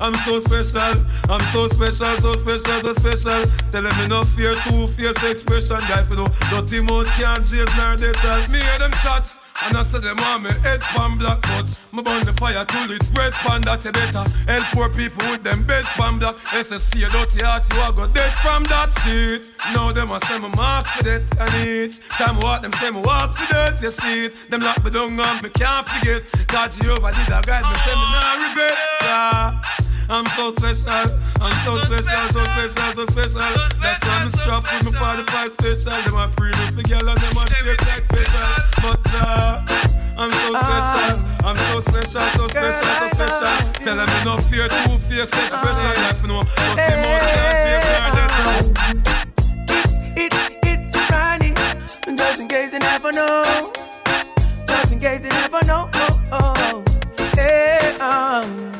I'm so special, I'm so special, so special, so special. Tell them no fear, two fierce expression. Guy, you no dirty mouth can't chase nor they tell me. Hear them shot. And I said them want me head pan black butts. Me burn the fire till it red pan that you better. Help poor people with them bed pan black. SSC a dirty heart, you a go dead from that seat. Now them a say me mark for that and it. Time walk them say me walk for that, you see it. Them lock me down and me can't forget. God Jehovah did a guide me, say me now regret. Yeah. I'm so special. Ah. I'm so special, so special, so special. That's why I'm strapped with my 45 special. Them are pretty for girl and them are fake like special. But uh, I'm so special. I'm so special, so special, so special. Tell them no fear, two fear, sex ah. special. Life no, but they more than chase It's it's Friday, just in case they never know. Just in case they never know. Oh, oh. Hey, um.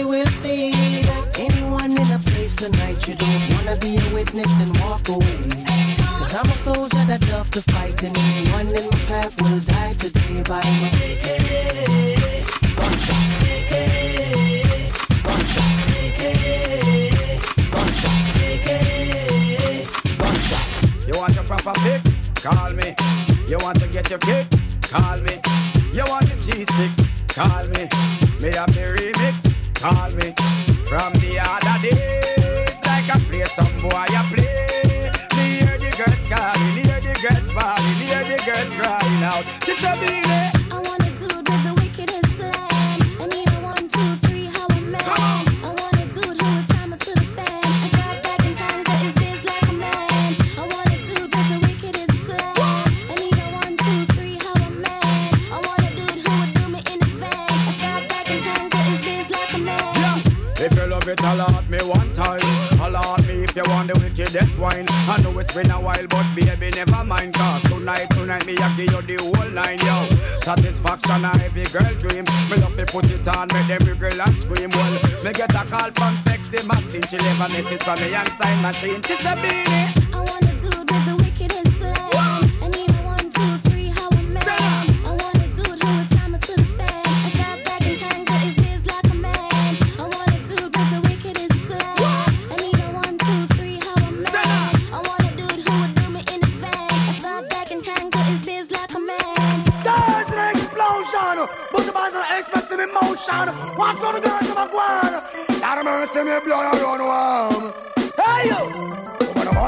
you will see. If you love it, holla at me one time. Holla at me if you want the wickedest wine. I know it's been a while, but baby, never mind. Cause tonight, tonight, me, I give you the whole nine, yo. Satisfaction, I every girl dream. Me love me put it on, make every girl and scream. Well, me get a call from sexy Maxine. She never message from me and sign machine. She's a beanie. What's on the girls? Lot of mercy, me blood I run warm. Hey you!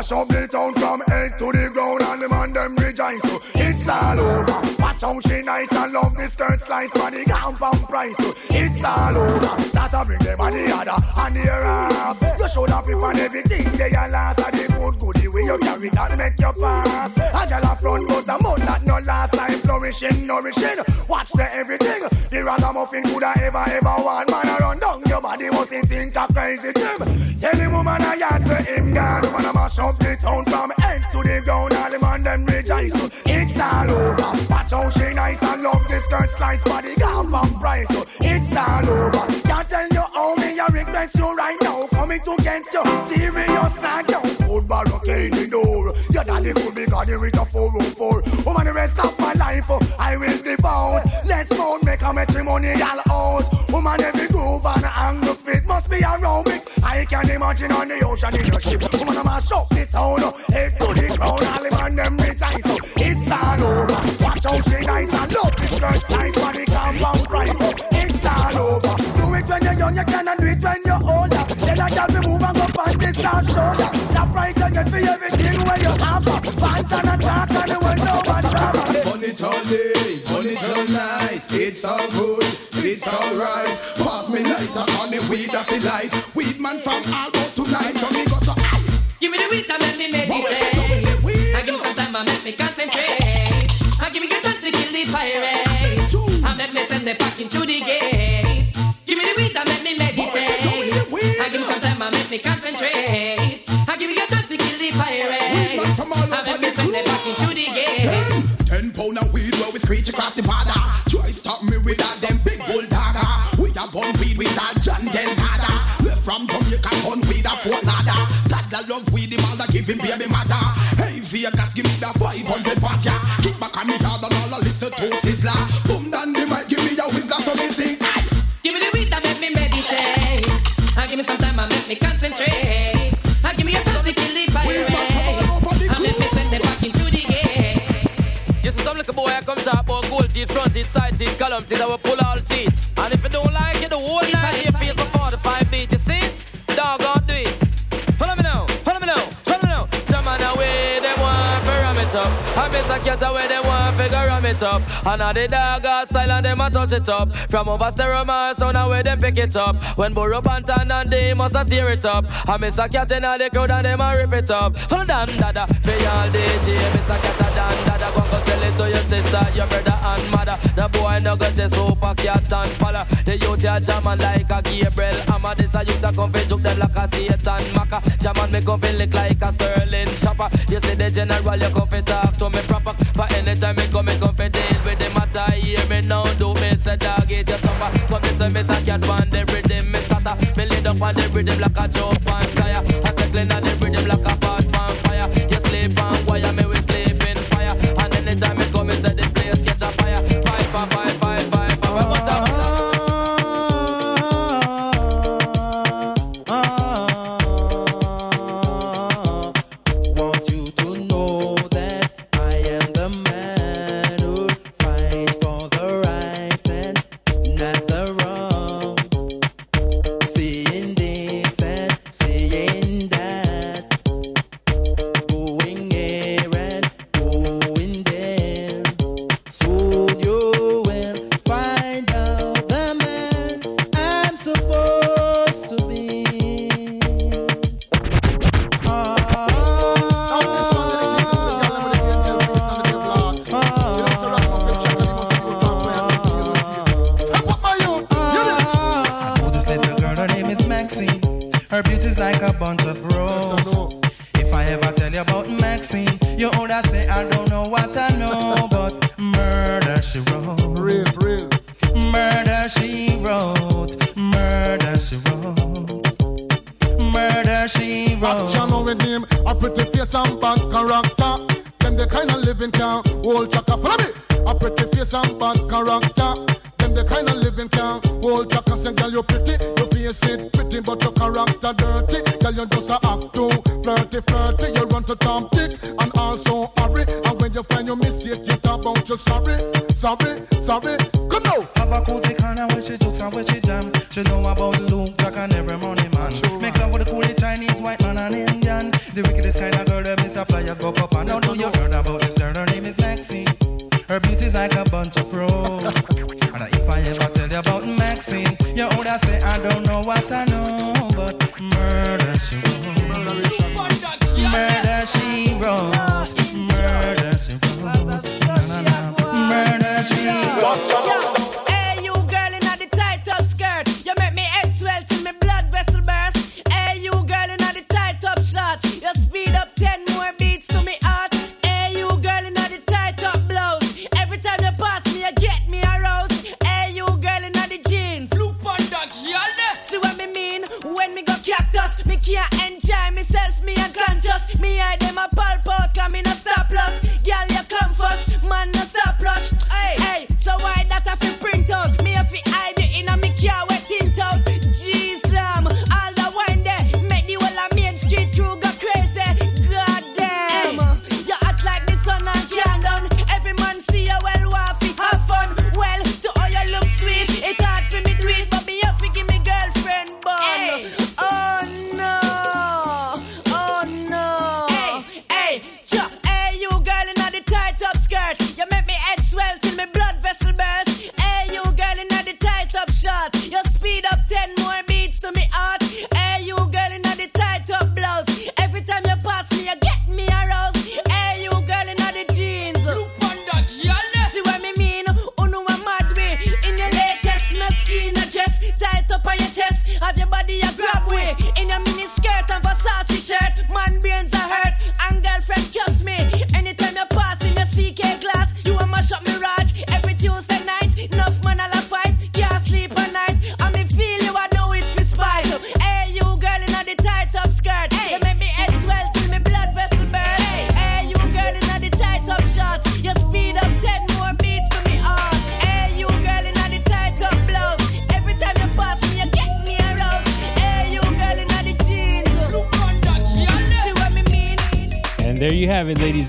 Mash up the town from head to the ground and the man them rejoice. So it's all over. Watch how she nice and love the skirt slice body gown from price. So it's all over. That I bring them on the other and the up. You should have on everything they are last and the good goodie way you carry that make you pass. A girl a front but the mud that no last time flourishing, nourishing. Watch the everything. The ragamuffin coulda ever ever want man a run down your body was it think a crazy Jim. Tell the woman I yard for him God Woman I mash up the town from head to the ground. All the man them rejoice. It's all over. Watch how she nice and love the skirt slice body Gone from price. It's all over. Can't tell I regret you right now Coming to get you. Serious like you Good barricade the door. Your daddy could be got with a 404 Woman the rest of my life oh, I will be bound. Let's go make a matrimonial out. Woman every groove and angle fit Must be around me I can imagine on the ocean in your ship. Woman I'm a shop the town oh, Head to the ground. All the man them rejoice so oh, It's all over. Watch how she nice and love this girl's nice compound price so It's all over Do it when you're young You cannot do it when you're older Then I got to move and go find this last shoulder The price you get for everything when you have Pants and a talk and the world no one drama Fun it all day, fun it all night. It's all good, it's alright. Pass me lighter on the weed of the light. Weed man from Albo tonight, so me go so Give me the weed that make me meditate. I give me some time, I make me concentrate. I give me the chance to kill the pirate. I make me send the pack into the gate. Me concentrate. I give me the chance to kill the pirate. I make me send the pack into the gate. Ten pound of weed where we screech across the border. Try stop me with that them big bulldogger. We a bun weed with that John Delgado. Left from Jamaica, bun weed a Fort Ladder. That the love weed, the mother give him baby mother. See boy I come talk about gold teeth, front teeth, side teeth, column teeth, I will pull all teeth. And if you don't like it, the whole night you face for 45 beat, you see it? Dog, I'll do it. Follow me now, follow me now, follow me now. Shaman away, them want to ram it up. I miss a cat away, them want to figure ram it up. And now the dog got style and them a touch it up. From over stereo so now where them pick it up. When Burro Bantan and they must a tear it up. I miss a cat in all the crowd and them a rip it up. Follow Dan Dada, for y'all DJ, miss a cat a Dan Dada. Go go tell it to your sister, your brother and mother. The boy no got the super cat and follow. The youth ya jamming like a Gabriel Hammer. This a youth a come fi juke them like a Satan Maka. Jamming me come fi lick like a Sterling chopper. You see the general, you come fi talk to me proper. For anytime me come, me come fi deal with the matter. Hear me now, do me say dog it you suffer. Come me say me say cat on the rhythm, me sata. Me lead up on the rhythm like a choke on tire.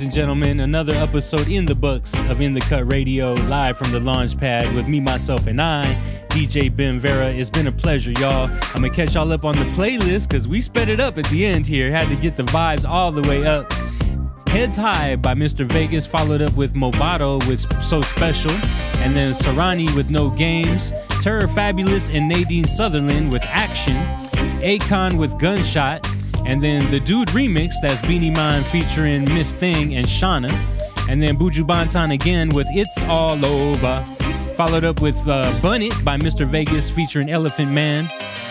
And gentlemen. Another episode in the books of In the Cut Radio, live from the launch pad with me, myself, and I, DJ Ben Vera. It's been a pleasure, y'all. I'm gonna catch y'all up on the playlist because we sped it up at the end here. Had to get the vibes all the way up. Heads High by Mr. Vegas, followed up with Mavado with So Special, and then Serani with No Games, Terror Fabulous and Nadine Sutherland with Action, Akon with Gunshot, and then the Dude remix, that's Beenie Man featuring Miss Thing and Shawnna, and then Buju Banton again with It's All Over, followed up with uh, by Mr. Vegas featuring Elephant Man,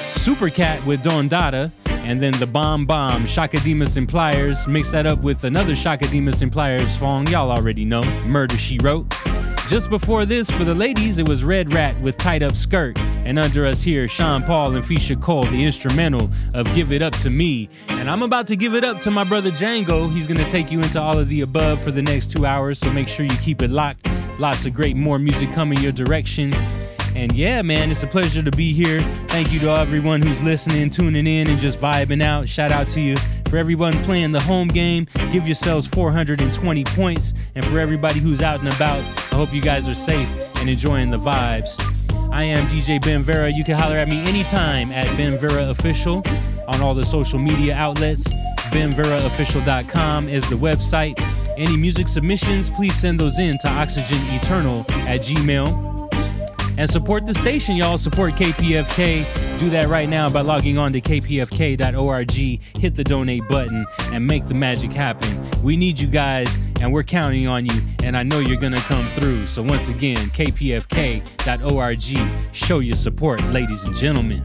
Super Cat with Don Dada, and then the Bam Bam, Chaka Demus and Pliers. Mix that up with another Chaka Demus and Pliers song y'all already know, Murder She Wrote. Just before this, for the ladies, it was Red Rat with Tied Up Skirt. And under us here, Sean Paul and Keyshia Cole, the instrumental of Give It Up to Me. And I'm about to give it up to my brother Django. He's going to take you into all of the above for the next two hours, so make sure you keep it locked. Lots of great more music coming your direction. And yeah, man, it's a pleasure to be here. Thank you to everyone who's listening, tuning in, and just vibing out. Shout out to you. For everyone playing the home game, give yourselves 420 points. And for everybody who's out and about, I hope you guys are safe and enjoying the vibes. I am DJ Ben Vera. You can holler at me anytime at Ben Vera Official on all the social media outlets. BenVeraOfficial.com is the website. Any music submissions, please send those in to OxygenEternal at Gmail and support the station, y'all. Support KPFK. Do that right now by logging on to kpfk.org, hit the donate button, and make the magic happen. We need you guys, and we're counting on you, and I know you're gonna come through. So, once again, kpfk.org, show your support, ladies and gentlemen.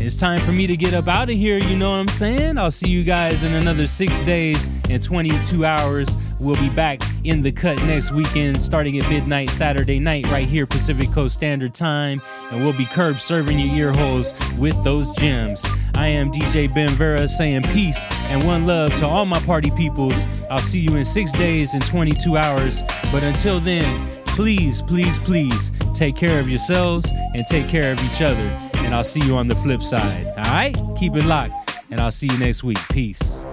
It's time for me to get up out of here, you know what I'm saying? I'll see you guys in another six days in 22 hours. We'll be back in the cut next weekend, starting at midnight Saturday night, right here, Pacific Coast Standard Time. And we'll be curb serving your ear holes with those gems. I am DJ Ben Vera saying peace and one love to all my party peoples. I'll see you in six days and 22 hours. But until then, please, please, please take care of yourselves and take care of each other. And I'll see you on the flip side. All right? Keep it locked. And I'll see you next week. Peace.